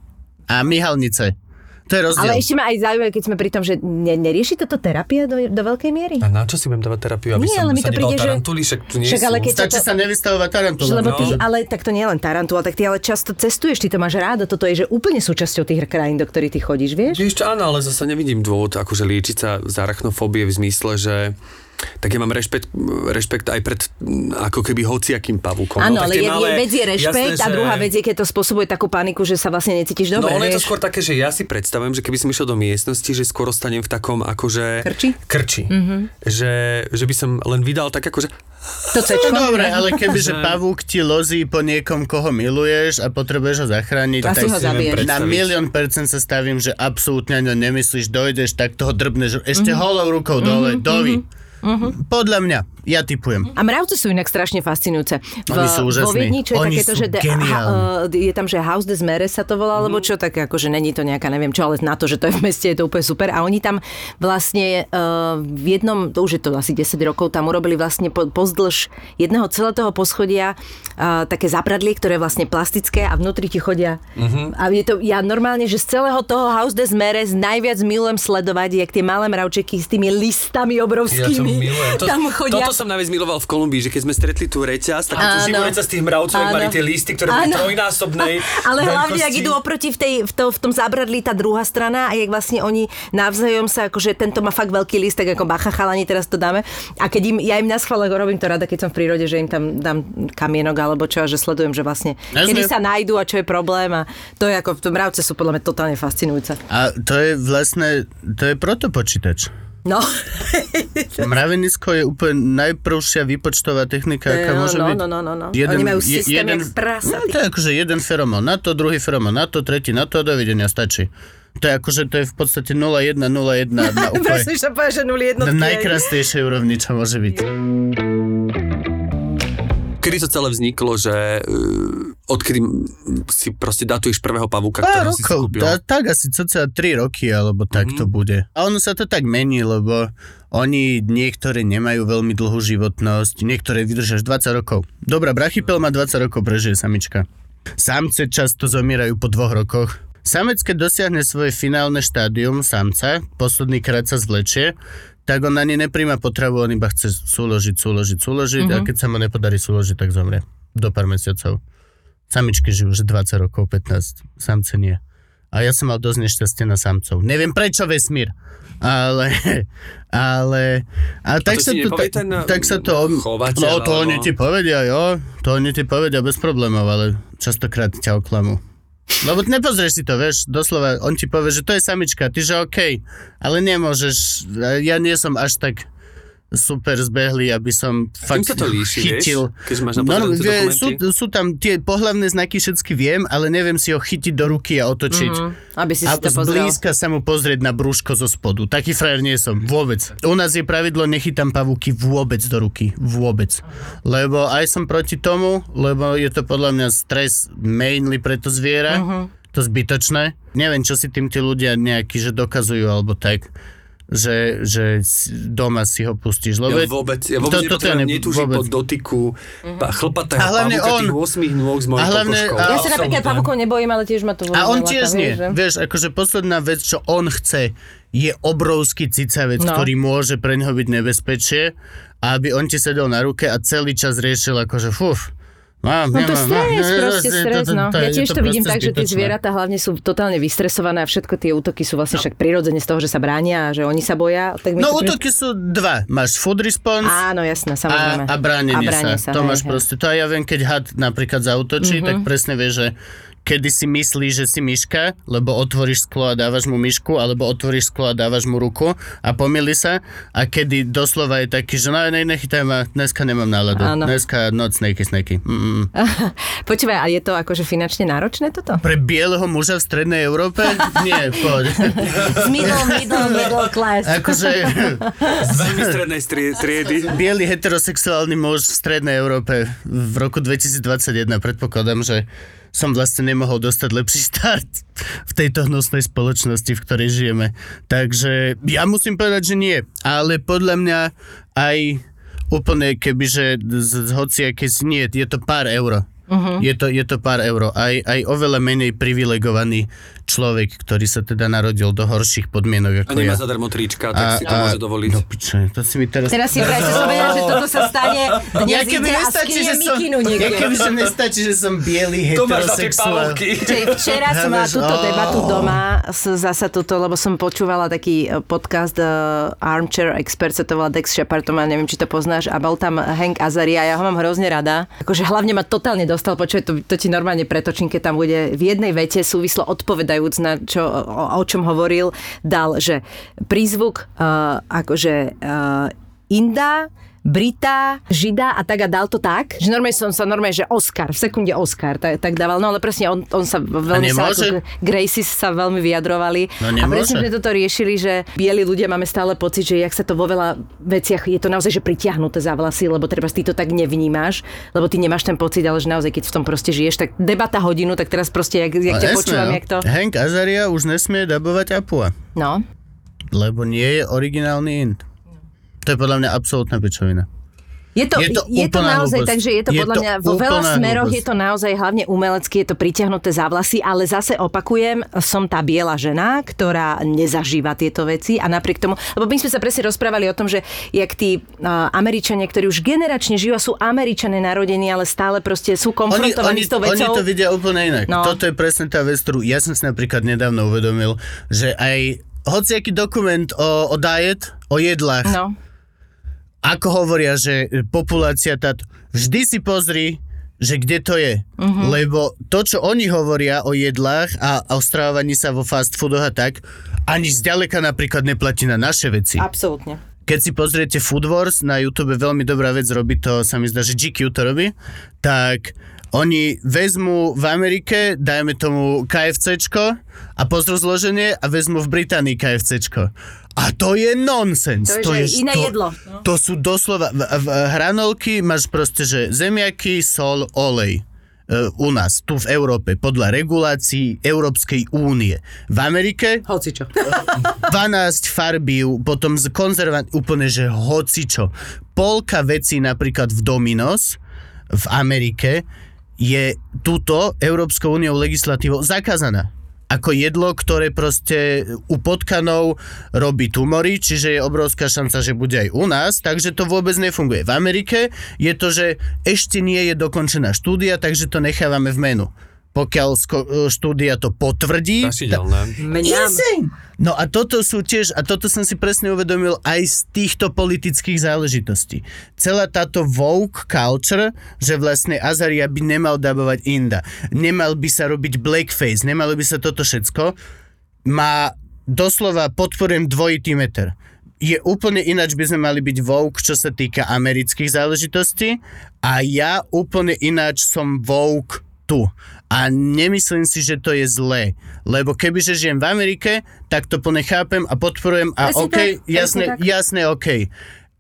A myhalnice. To je rozdiel. Ale ešte ma aj zaujímavé, keď sme pri tom, že ne, nerieši toto terapia do, do veľkej miery? A na čo si budem dávať terapiu, aby Nie, som ale mi sa to príde, že- tarantuli, však tu nie Však ale keď Stačí to- sa nevystavovať tarantulom. Lebo ty, No. ale tak to nie je len tarantula, tak ty ale často cestuješ, ty to máš rádo, toto je že úplne súčasťou tých krajín, do ktorých ty chodíš, vieš? Vieš čo, áno, ale zase nevidím dôvod akože liečiť sa z arachnofóbie v zmysle, že tak ja mám rešpekt, rešpekt aj pred mm, ako keby hociakým pavúkom. Áno, no, tak ale tie je, malé, vec je rešpekt jasné, a že- druhá vec je, keď to spôsobuje takú paniku, že sa vlastne necítiš No dobre, ono je to skôr také, že ja si predstavujem, že keby som išiel do miestnosti, že skôr ostanem v takom akože... Krči? Krči. Mm-hmm. Že, že by som len vydal tak akože... To [LAUGHS] cečko? No dobre, ale keby, že pavúk ti lozí po niekom, koho miluješ a potrebuješ ho zachrániť, Asi tak ho zabiješ. na milión percent sa stavím, že absolútne no nemyslíš, dojdeš, tak toho drbneš ešte Mhm. holou rukou dole, dovi. Podľa mňa, ja typujem. A mravce sú inak strašne fascinujúce. V, Oni sú úžasní. Vo Viedni, čo je Oni takéto, že de, ha, uh, je tam, že House des Meres sa to volá, alebo čo, tak akože není to nejaká, neviem čo, ale na to, že to je v meste, je to úplne super. A oni tam vlastne uh, v jednom, to už je to asi 10 rokov, tam urobili vlastne po, pozdĺž jedného celého toho poschodia uh, také zapradlie, ktoré je vlastne plastické a vnútri ti chodia. A je to, ja normálne, že z celého toho House des Meres najviac milujem sledovať, jak tie malé mravčeky s tými listami Ja to obrovskými milujem. To, tam chodia. Som najviac miloval v Kolumbii, že keď sme stretli tú reťaz, tak tú živú reťaz tých mravcov, Áno. mali tie listy, ktoré boli trojnásobnej [LAUGHS] Ale hlavne, ak idú oproti v, tej, v, to, v tom zabradli tá druhá strana a jak vlastne oni navzájom sa, akože tento má fakt veľký list, tak ako bacha chalani, teraz to dáme. A keď im, ja im na schvále robím to rada, keď som v prírode, že im tam dám kamienok alebo čo a že sledujem, že vlastne Jasne. kedy sa nájdú a čo je problém a to je ako, v tom mravce sú podľa mňa totálne fascinujúce. A to je vlastne, to je protopočítač. No. [LAUGHS] Mravenisko je úplne najprvšia výpočtová technika, aká No, môže no, byť. no, no, no, no. Oni majú systém jak prasatý. No, to je akože jeden feromón na to, druhý feromón na to, tretí na to a dovidenia stačí. To je akože, to je v podstate 0,1, 0,1 na [LAUGHS] úplne Presne, že povedať, že 0 na najkrásnejšej úrovni, čo môže byť. Kedy to celé vzniklo, že uh, odkedy si proste datuješ prvého pavúka, Pár ktorého si si rokov, kúpil? tá, tak asi cca 3 roky, alebo tak Mhm. to bude. A ono sa to tak mení, lebo oni niektoré nemajú veľmi dlhú životnosť, niektoré vydržia až 20 rokov. Dobrá, brachypel má 20 rokov, prežije samička. Samce často zomierajú po dvoch rokoch. Samec, keď dosiahne svoje finálne štádium samca, posledný krát sa zvlečie, tak on ani nepríjma potravu, on iba chce súložiť, súložiť, súložiť Mhm. a keď sa mu nepodarí súložiť, tak zomrie. Do pár mesiacov. Samičky žijú už 20 rokov, 15, samce nie. A ja som mal dosť nešťastie na samcov. Neviem prečo vesmír, ale, [LAUGHS] ale, ale tak, to sa to, tak, ten, tak sa to, chovateľ, no to alebo- oni ti povedia, jo, to oni ti povedia bez problémov, ale častokrát ťa oklamú. Lebo nepozrieš si to, vieš, doslova, on ti povie, že to je samička, ty že OK, ale nemôžeš, ja nie som až tak super zbehli, aby som fakt sa to líši, chytil. vieš? Keď máš na pozerance vie, sú, sú tam tie pohlavné znaky, všetky viem, ale neviem si ho chytiť do ruky a otočiť. Mhm, aby si si a to pozrel. zblízka sa mu pozrieť na brúško zo spodu. Taký frajer nie som, vôbec. U nás je pravidlo, nechytám pavúky vôbec do ruky. Vôbec. Lebo aj som proti tomu, lebo je to podľa mňa stres mainly pre to zviera. Mhm. To zbytočné. Neviem, čo si tým tí ľudia nejaký, že dokazujú alebo tak že, že doma si ho pustíš. Lebo Ja vôbec, ja vôbec to- nepotrebujem, ne- netúžim vôbec. po dotyku pa, chlpatého A hlavne on. tých 8 nôh s mojou hlavne- a- Ja sa napríklad pavúkov nebojím, ale tiež ma to vôbec A on tiež nie. že? Vieš, akože posledná vec, čo on chce, je obrovský cicavec, No. ktorý môže pre ňoho byť nebezpečie a aby on ti sedel na ruke a celý čas riešil akože fuf. Mám, No to nemám, stres, mám, proste to- stres, to- no. to- Ja je tiež to vidím proste tak, že tie zvieratá hlavne sú totálne vystresované a všetko tie útoky sú vlastne však prirodzene z toho, že sa bránia a že oni sa boja. Tak No to útoky sú dva. Máš food response Áno, jasné, a, samozrejme. a bránenie a bránenie sa. To hej, máš hej. proste. To aj ja viem, keď had napríklad zautočí, Mhm. tak presne vieš, že kedy si myslíš, že si myška, lebo otvoríš sklo a dávaš mu myšku, alebo otvoríš sklo a dávaš mu ruku a pomýli sa. A kedy doslova je taký, že no, ne, nechytaj ma, dneska nemám náladu. Áno. Dneska noc snaky. Mm-mm. [LAUGHS] Počúvaj, a je to akože finančne náročné toto? Pre bieleho muža v strednej Európe? Nie, poď. Z [LAUGHS] middle, middle, middle class. Akože [LAUGHS] strednej triedy. biely heterosexuálny muž v strednej Európe v roku 2021 predpokladám, že som vlastne nemohol dostať lepší start v tejto hnusnej spoločnosti, v ktorej žijeme. Takže ja musím povedať, že nie. Ale podľa mňa aj úplne kebyže z, z hociaké si nie, je to pár euro. Uh-huh. Je, to, je to pár euro. Aj, aj oveľa menej privilegovaný človek, ktorý sa teda narodil do horších podmienok A ako nemá ja. zadarmo trička, tak si to môže dovoliť. No piče, to si mi teraz... Teraz si vraj som vedela, že toto sa stane. [LAUGHS] Dnes Ja keby ide a nestačí, skinie že som, mikinu ja niekde. keby že nestačí, že som biely heterosexuál. Čiže včera som mala túto debatu doma, zasa túto, lebo som počúvala taký e, podcast uh, Armchair Expert, sa to volá Dex Shepard, to má, neviem, či to poznáš, a bol tam Hank Azaria, ja ho mám hrozne rada. Akože hlavne ma totálne dostal, počuj, to, to ti normálne pretočím, keď tam bude v jednej vete súvislo odpovedajúc na čo, o, o čom hovoril, dal, že prízvuk uh, akože uh, Inda, Brita, Žida a tak a dal to tak, že normálne som sa normálne, že Oscar, v sekunde Oscar, tak, tak dával, no ale presne on, on sa veľmi sa, ako, Gracies sa veľmi vyjadrovali. No a presne sme toto riešili, že bieli ľudia máme stále pocit, že jak sa to vo veľa veciach, je to naozaj, že pritiahnuté za vlasy, lebo treba ty to tak nevnímáš, lebo ty nemáš ten pocit, ale že naozaj, keď v tom proste žiješ, tak debata hodinu, tak teraz proste, jak, jak No, ťa počúvam, no. jak to... Hank Azaria už nesmie dabovať Apua, No, lebo nie je originálny int. To je podľa mňa absolútna pičovina. Je to, Je to je to naozaj, hlúposť. takže je to Je podľa to mňa vo veľa smeroch hlúposť. je to naozaj hlavne umelecky, je to pritiahnuté za vlasy, ale zase opakujem, som tá biela žena, ktorá nezažíva tieto veci a napriek tomu, lebo my sme sa presne rozprávali o tom, že jak tí uh, Američania, ktorí už generačne žijú a sú Američania narodení, ale stále proste sú Oni, konfrontovaní oni, s tou oni vecou. to vidia úplne inak. No. Toto je presne tá vec, ktorú ja som si napríklad nedávno uvedomil, že aj hociaký dokument o, o diet, o jedlách, No. Ako hovoria, že populácia táto, vždy si pozri, že kde to je. Uh-huh. Lebo to, čo oni hovoria o jedlách a, a o strávaní sa vo fast foodoch a tak, ani zďaleka napríklad neplatí na naše veci. Absolútne. Keď si pozriete Food Wars, na YouTube veľmi dobrá vec robí to, sa mi zdá, že GQ to robí, tak oni vezmú v Amerike, dajme tomu KFCčko a pozrú zloženie a vezmú v Británii KFCčko. A to je nonsens. To je, že iné to, jedlo. To sú doslova, v, v, hranolky máš proste, že zemiaky, sol, olej e, u nás, tu v Európe, podľa regulácií Európskej únie. V Amerike Hoci čo. 12 [LAUGHS] farbív, potom z konzervant, úplne, že hocičo. Polka vecí napríklad v Dominos v Amerike je túto Európskou úniou legislatívou zakázaná ako jedlo, ktoré proste u potkanov robí tumory, čiže je obrovská šanca, že bude aj u nás, takže to vôbec nefunguje. V Amerike je to, že ešte nie je dokončená štúdia, takže to nechávame v menu. Pokiaľ sko- štúdia to potvrdí. Insane! No a toto sú tiež, a toto som si presne uvedomil aj z týchto politických záležitostí. Celá táto woke culture, že vlastne Azaria by nemal dabovať Inda, nemal by sa robiť blackface, nemalo by sa toto všetko, má doslova, podporujem dvojitý meter. je úplne ináč by sme mali byť woke, čo sa týka amerických záležitostí a ja úplne ináč som woke tu. A nemyslím si, že to je zlé. Lebo kebyže žijem v Amerike, tak to plne chápem a podporujem a Presne OK, tak, jasné, tak. jasné, OK.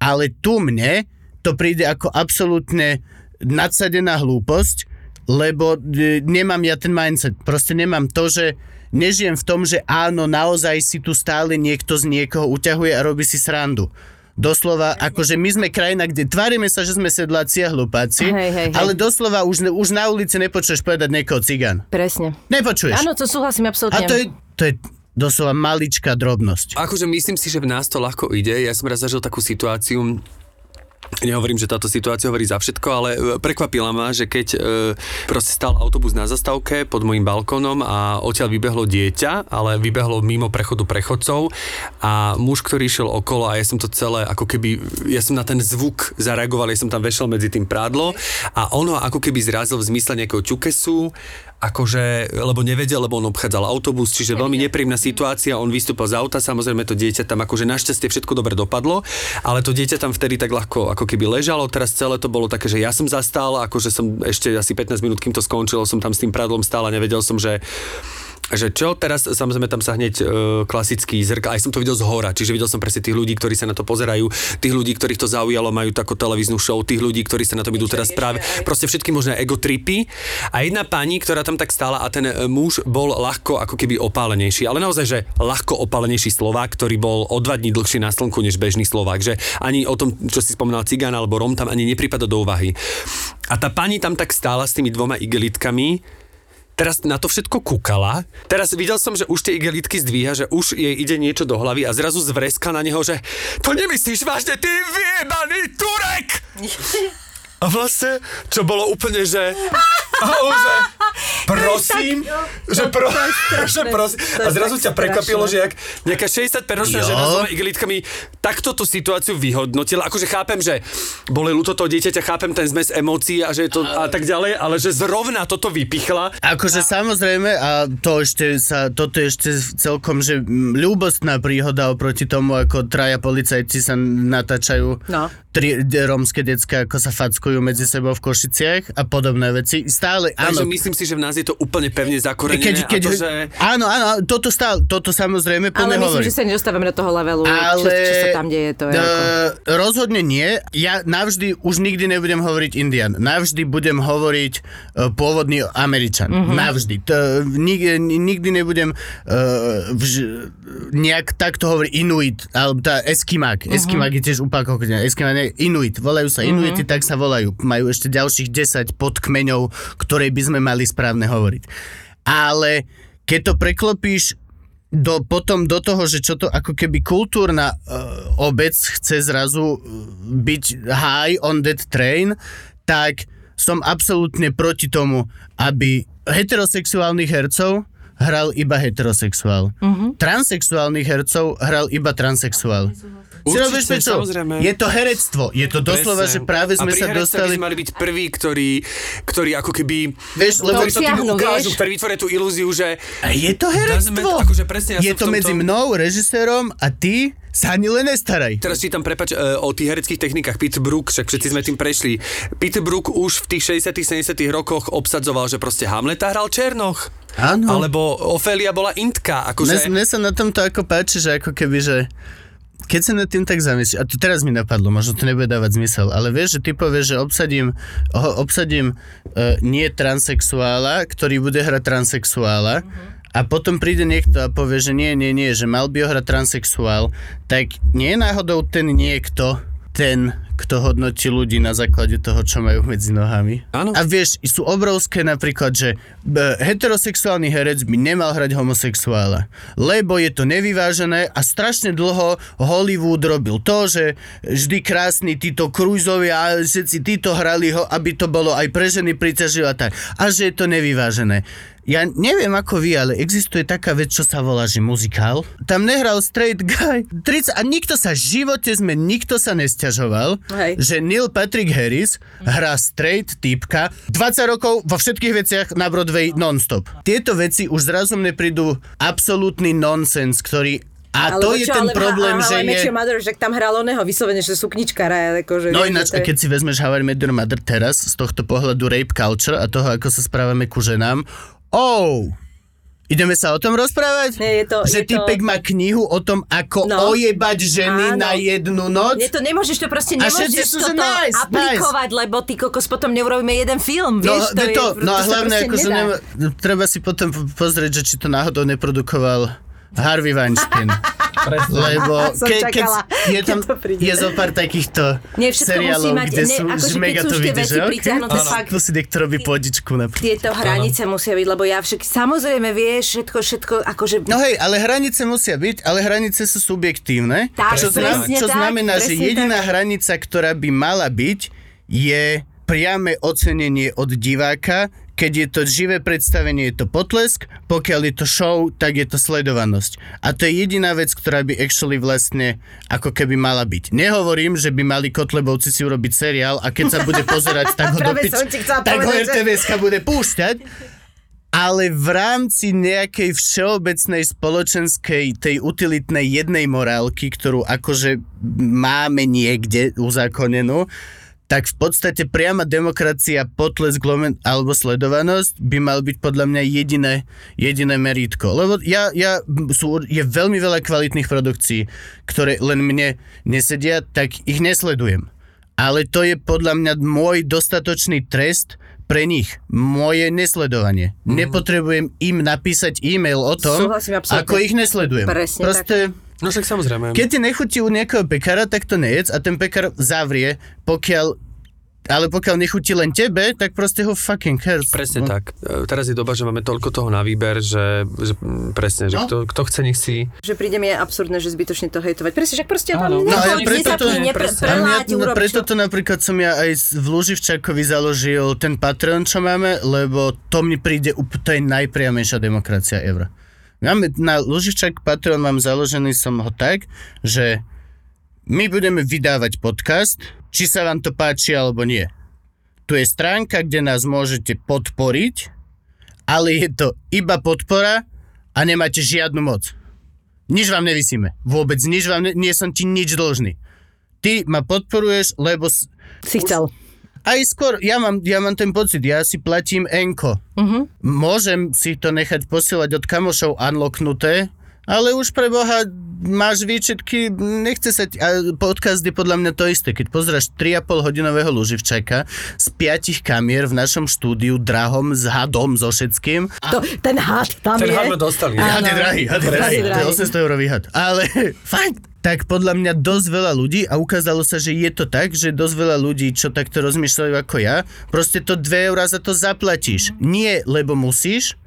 Ale tu mne to príde ako absolútne nadsadená hlúposť, lebo e, nemám ja ten mindset. Proste nemám to, že nežijem v tom, že áno, naozaj si tu stále niekto z niekoho uťahuje a robí si srandu. Doslova, akože my sme krajina, kde tvárime sa, že sme sedláci a hlupáci, Hej, hej, hej. ale doslova už, už na ulici nepočuješ povedať niekoho cigán. Presne. Nepočuješ. Áno, to súhlasím a absolútne. to je, to je doslova maličká drobnosť. Akože myslím si, že v nás to ľahko ide. Ja som raz zažil takú situáciu, Nehovorím, že táto situácia hovorí za všetko, ale e, prekvapila ma, že keď e, proste stal autobus na zastávke pod môjim balkónom a odtiaľ vybehlo dieťa, ale vybehlo mimo prechodu prechodcov a muž, ktorý išiel okolo a ja som to celé ako keby, ja som na ten zvuk zareagoval, ja som tam vešel medzi tým prádlo a ono ako keby zrazil v zmysle nejakého čukesu akože, lebo nevedel, lebo on obchádzal autobus, čiže veľmi nepríjemná situácia, on vystúpil z auta, samozrejme to dieťa tam akože našťastie všetko dobre dopadlo, ale to dieťa tam vtedy tak ľahko ako keby ležalo, teraz celé to bolo také, že ja som zastal, akože som ešte asi 15 minút, kým to skončilo, som tam s tým pradlom stál a nevedel som, že že čo, teraz samozrejme tam sa hneď e, klasický zrkal, aj som to videl z hora, čiže videl som presne tých ľudí, ktorí sa na to pozerajú, tých ľudí, ktorých to zaujalo, majú takú televíznu show, tých ľudí, ktorí sa na to idú teraz práve, proste všetky možné ego tripy. A jedna pani, ktorá tam tak stála a ten e, muž bol ľahko ako keby opálenejší, ale naozaj, že ľahko opálenejší Slovák, ktorý bol o dva dní dlhšie na slnku než bežný Slovák, že ani o tom, čo si spomínal Cigán alebo Rom, tam ani nepripada do úvahy. A tá pani tam tak stála s tými dvoma igelitkami, teraz na to všetko kúkala. Teraz videl som, že už tie igelitky zdvíha, že už jej ide niečo do hlavy a zrazu zvreska na neho, že to nemyslíš vážne, ty vyjebaný Turek! [LAUGHS] A vlastne, čo bolo úplne, že... A že prosím, že, pro, [LAUGHS] že prosím. A zrazu ťa prekvapilo, že jak nejaká 65 ročná Jo. žena s dvoma igelitkami takto tú situáciu vyhodnotila. Akože chápem, že boli ľúto toho dieťaťa, chápem ten zmes emócií a že je to a tak ďalej, ale že zrovna toto vypichla. Akože samozrejme, a to ešte sa, toto je ešte celkom, že ľúbostná príhoda oproti tomu, ako traja policajti sa natáčajú No. Tri rómske decka, ako sa fackujú medzi sebou v Košiciach a podobné veci. Stále, Takže áno. myslím si, že v nás je to úplne pevne zakorenené Keď, keď, a to, že... Áno, áno, toto stále, toto samozrejme Ale plne myslím, hovorí. že sa nedostávame do toho levelu, Ale... čo, čo sa tam deje. To je ako... Uh, rozhodne nie. Ja navždy, už nikdy nebudem hovoriť Indian. Navždy budem hovoriť uh, pôvodný Američan. Mhm. Mm-hmm. Navždy. To, nikdy, nikdy nebudem uh, vž, nejak takto hovoriť Inuit, alebo tá Eskimák. Mhm. Mm-hmm. Eskimák je tiež úplne ako Eskimák, Inuit. Volajú sa Mhm. mm-hmm. tak sa volajú. Majú ešte ďalších 10 podkmeňov, ktoré by sme mali správne hovoriť. Ale keď to preklopíš do, potom do toho, že čo to ako keby kultúrna uh, obec chce zrazu uh, byť high on that train, tak som absolútne proti tomu, aby heterosexuálnych hercov hral iba heterosexuál. Uh-huh. Transexuálnych hercov hral iba transexuál. Si Určite, samozrejme. Je to herectvo. Je to doslova, Presne. že práve sme a pri sa dostali... by sme mali byť prví, ktorí, ktorí ako keby... Vieš, lebo to tým ukážu, ktorí vytvoria tú ilúziu, že... A je to herectvo. akože presne, ja je to tomto- medzi mnou, režisérom a ty sa ani len nestaraj. Teraz čítam, prepač, e, o tých hereckých technikách. Peter Brook, však všetci sme tým prešli. Peter Brook už v tých 60 70 rokoch obsadzoval, že proste Hamleta hral Černoch. Áno. Alebo Ofélia bola Intka. Mne, Akože... mne sa na tomto ako páči, že ako keby, že keď sa nad tým tak zamyslíš, a to teraz mi napadlo, možno to nebude dávať zmysel, ale vieš, že ty povieš, že obsadím, ho, obsadím uh, nie transexuála, ktorý bude hrať transexuála, a potom príde niekto a povie, že nie, nie, nie, že mal by ho hrať transexuál, tak nie je náhodou ten niekto, ten, kto hodnotí ľudí na základe toho, čo majú medzi nohami. Áno. A vieš, sú obrovské napríklad, že heterosexuálny herec by nemal hrať homosexuála, lebo je to nevyvážené a strašne dlho Hollywood robil to, že vždy krásni títo krúzovia a všetci títo hrali ho, aby to bolo aj pre ženy príťaživé a tak. A že je to nevyvážené. Ja neviem ako vy, ale existuje taká vec, čo sa volá, že muzikál. Tam nehral straight guy. 30, a nikto sa v živote sme, nikto sa nesťažoval, Hej. že Neil Patrick Harris hrá straight typka 20 rokov vo všetkých veciach na Broadway non-stop. Tieto veci už zrazu mne prídu absolútny nonsens, ktorý A to je ten problém, že ale je... Mother, že tam hral oného vyslovene, že sukničkára. Akože, No ináč, je- keď si vezmeš How I Met Your Mother teraz, z tohto pohľadu rape culture a toho, ako sa správame ku ženám, oh, ideme sa o tom rozprávať? Nie, je to- že je to- typek má knihu o tom, ako No. ojebať ženy Áno. na jednu noc? Nie, to nemôžeš to proste A nemôžeš sú, že toto nice, aplikovať, lebo ty kokos potom neurobíme jeden film, No, vieš, to, to, je, to, no a sa hlavne, akože nedá. nema, treba si potom pozrieť, že či to náhodou neprodukoval Harvey Weinstein. [LAUGHS] Lebo Som ke, keď je tam keď to príde. je zo pár takýchto Nie, seriálov, mať- kde ne, sú, akože že mega to vidíš, že okay, tu si niekto robí podičku napríklad. Tieto hranice musia byť, lebo ja však, samozrejme vieš, všetko, všetko, akože... No hej, ale hranice musia byť, ale hranice sú subjektívne. Tak, čo, znam, presne čo tak, znamená, že presne jediná hranica, ktorá by mala byť, je priame ocenenie od diváka, keď je to živé predstavenie, je to potlesk, pokiaľ je to show, tak je to sledovanosť. A to je jediná vec, ktorá by actually vlastne ako keby mala byť. Nehovorím, že by mali Kotlebovci si urobiť seriál a keď sa bude [LAUGHS] pozerať, tak ho, do pič, tak ho že- RTVS-ka bude púšťať. Ale v rámci nejakej všeobecnej spoločenskej, tej utilitnej jednej morálky, ktorú akože máme niekde uzákonenú, tak v podstate priama demokracia, potlesk alebo sledovanosť by mal byť podľa mňa jediné, jediné merítko. Lebo ja, ja, sú, je veľmi veľa kvalitných produkcií, ktoré len mne nesedia, tak ich nesledujem. Ale to je podľa mňa môj dostatočný trest pre nich. Moje nesledovanie. Mm. Nepotrebujem im napísať e-mail o tom, Súhlasím absolútne. ako ich nesledujem. Presne Proste, No však samozrejme. keď ti nechutí u nejakého pekára, tak to nejedz a ten pekár zavrie, pokiaľ ale pokiaľ nechutí len tebe, tak proste ho fucking cares. Presne No. tak. E, Teraz je doba, že máme toľko toho na výber, že, že mm, presne, že No. kto, kto chce, nech si... Že príde mi je absurdné, že zbytočne to hejtovať. Presne, však proste Áno. no, No a ja preto to, nepre, presne. a mňa, preláť, no, urob preto čo. to napríklad som ja aj v Luživčákovi založil ten Patreon, čo máme, lebo to mi príde, to je najpriamejšia demokracia ever. Máme, na Luživčák Patreon mám založený som ho tak, že my budeme vydávať podcast, či sa vám to páči alebo nie. Tu je stránka, kde nás môžete podporiť, ale je to iba podpora a nemáte žiadnu moc. Nič vám nevysíme. Vôbec nič vám, ne, nie som ti nič dlžný. Ty ma podporuješ, lebo... Si chcel. Aj skôr, ja mám, ja mám ten pocit, ja si platím enko. Uh-huh. Môžem si to nechať posielať od kamošov unlocknuté, ale už pre Boha máš výčitky, nechce sa ti, a podcast je podľa mňa to isté. Keď pozráš 3,5 hodinového Luživčaka z piatich kamier v našom štúdiu, drahom, s hadom, so všetkým, To, ten had tam Ten je. had sme dostali. Had je drahý, had je drahý. drahý. je 800 eurový had. Ale [LAUGHS] fakt, tak podľa mňa dosť veľa ľudí a ukázalo sa, že je to tak, že dosť veľa ľudí, čo takto rozmýšľajú ako ja, proste to 2 eurá za to zaplatíš. Nie lebo musíš,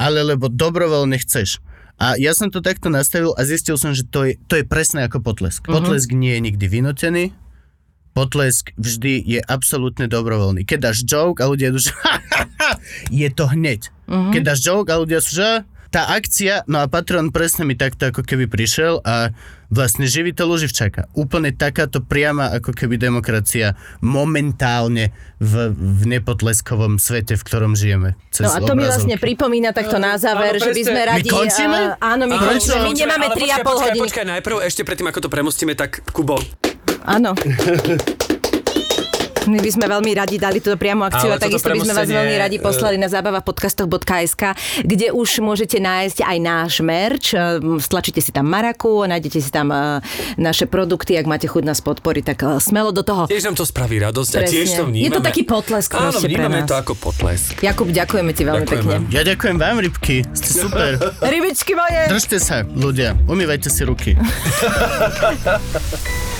ale lebo dobrovoľne chceš. A ja som to takto nastavil a zistil som, že to je, to je presné ako potlesk. Uh-huh. Potlesk nie je nikdy vynútený, potlesk vždy je absolútne dobrovoľný. Keď dáš joke a ľudia idú, že [LAUGHS] je to hneď. Uh-huh. Keď dáš joke a ľudia sú, že tá akcia, no a Patreon presne mi takto ako keby prišiel a vlastne živí to Luživčaka. Úplne takáto priama ako keby demokracia momentálne v, v nepotleskovom svete, v ktorom žijeme. Cez No a to mi vlastne obrazovky. pripomína takto na záver, áno, že by sme radi... My končíme? a- áno, my Prečo? končíme. My nemáme Ale 3,5 počkaj, počkaj, hodiny. Počkaj, najprv ešte predtým, ako to premostíme, tak Kubo, Áno. [LAUGHS] My by sme veľmi radi dali túto priamu akciu Ale a takisto by sme vás veľmi radi poslali na zábava podcastoch.sk, kde už môžete nájsť aj náš merch. Ehm, Stlačíte si tam maraku, nájdete si tam eh, naše produkty, ak máte chuť nás podporiť, tak smelo do toho. tiež nám to spraví radosť a tiež Presne. to vnímame. Je to taký potlesk Áno, proste pre nás. to ako potlesk. Jakub, ďakujeme ti veľmi Ďakujeme. pekne. Ja ďakujem vám, rybky. Ste super. [LAUGHS] Rybičky moje! Držte sa, ľudia. Umývajte si ruky. [LAUGHS]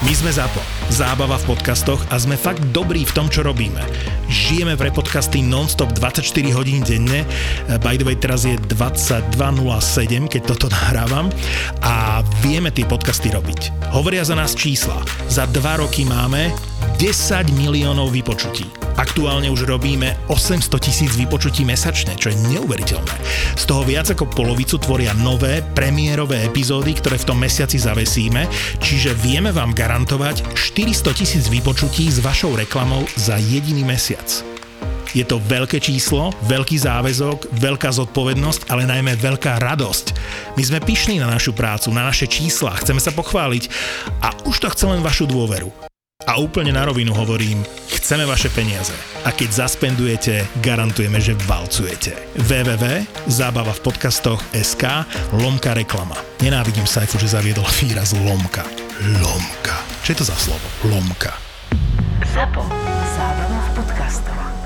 My sme ZAPO, zábava v podcastoch a sme fakt dobrí v tom, čo robíme. Žijeme pre podcasty non-stop 24 hodín denne, by the way teraz je 22.07, keď toto [LAUGHS] nahrávam a vieme tie podcasty robiť. Hovoria za nás čísla. Za dva roky máme 10 miliónov vypočutí. Aktuálne už robíme 800 tisíc vypočutí mesačne, čo je neuveriteľné. Z toho viac ako polovicu tvoria nové premiérové epizódy, ktoré v tom mesiaci zavesíme, čiže vieme vám garantovať 400 tisíc vypočutí s vašou reklamou za jediný mesiac. Je to veľké číslo, veľký záväzok, veľká zodpovednosť, ale najmä veľká radosť. My sme pyšní na našu prácu, na naše čísla, chceme sa pochváliť a už to chce len vašu dôveru. A úplne na rovinu hovorím, chceme vaše peniaze. A keď zaspendujete, garantujeme, že valcujete. SK lomka reklama. Nenávidím Saifu, že zaviedol výraz lomka. Lomka. Čo je to za slovo? Lomka. Zapo. Zábrná v podcastovách.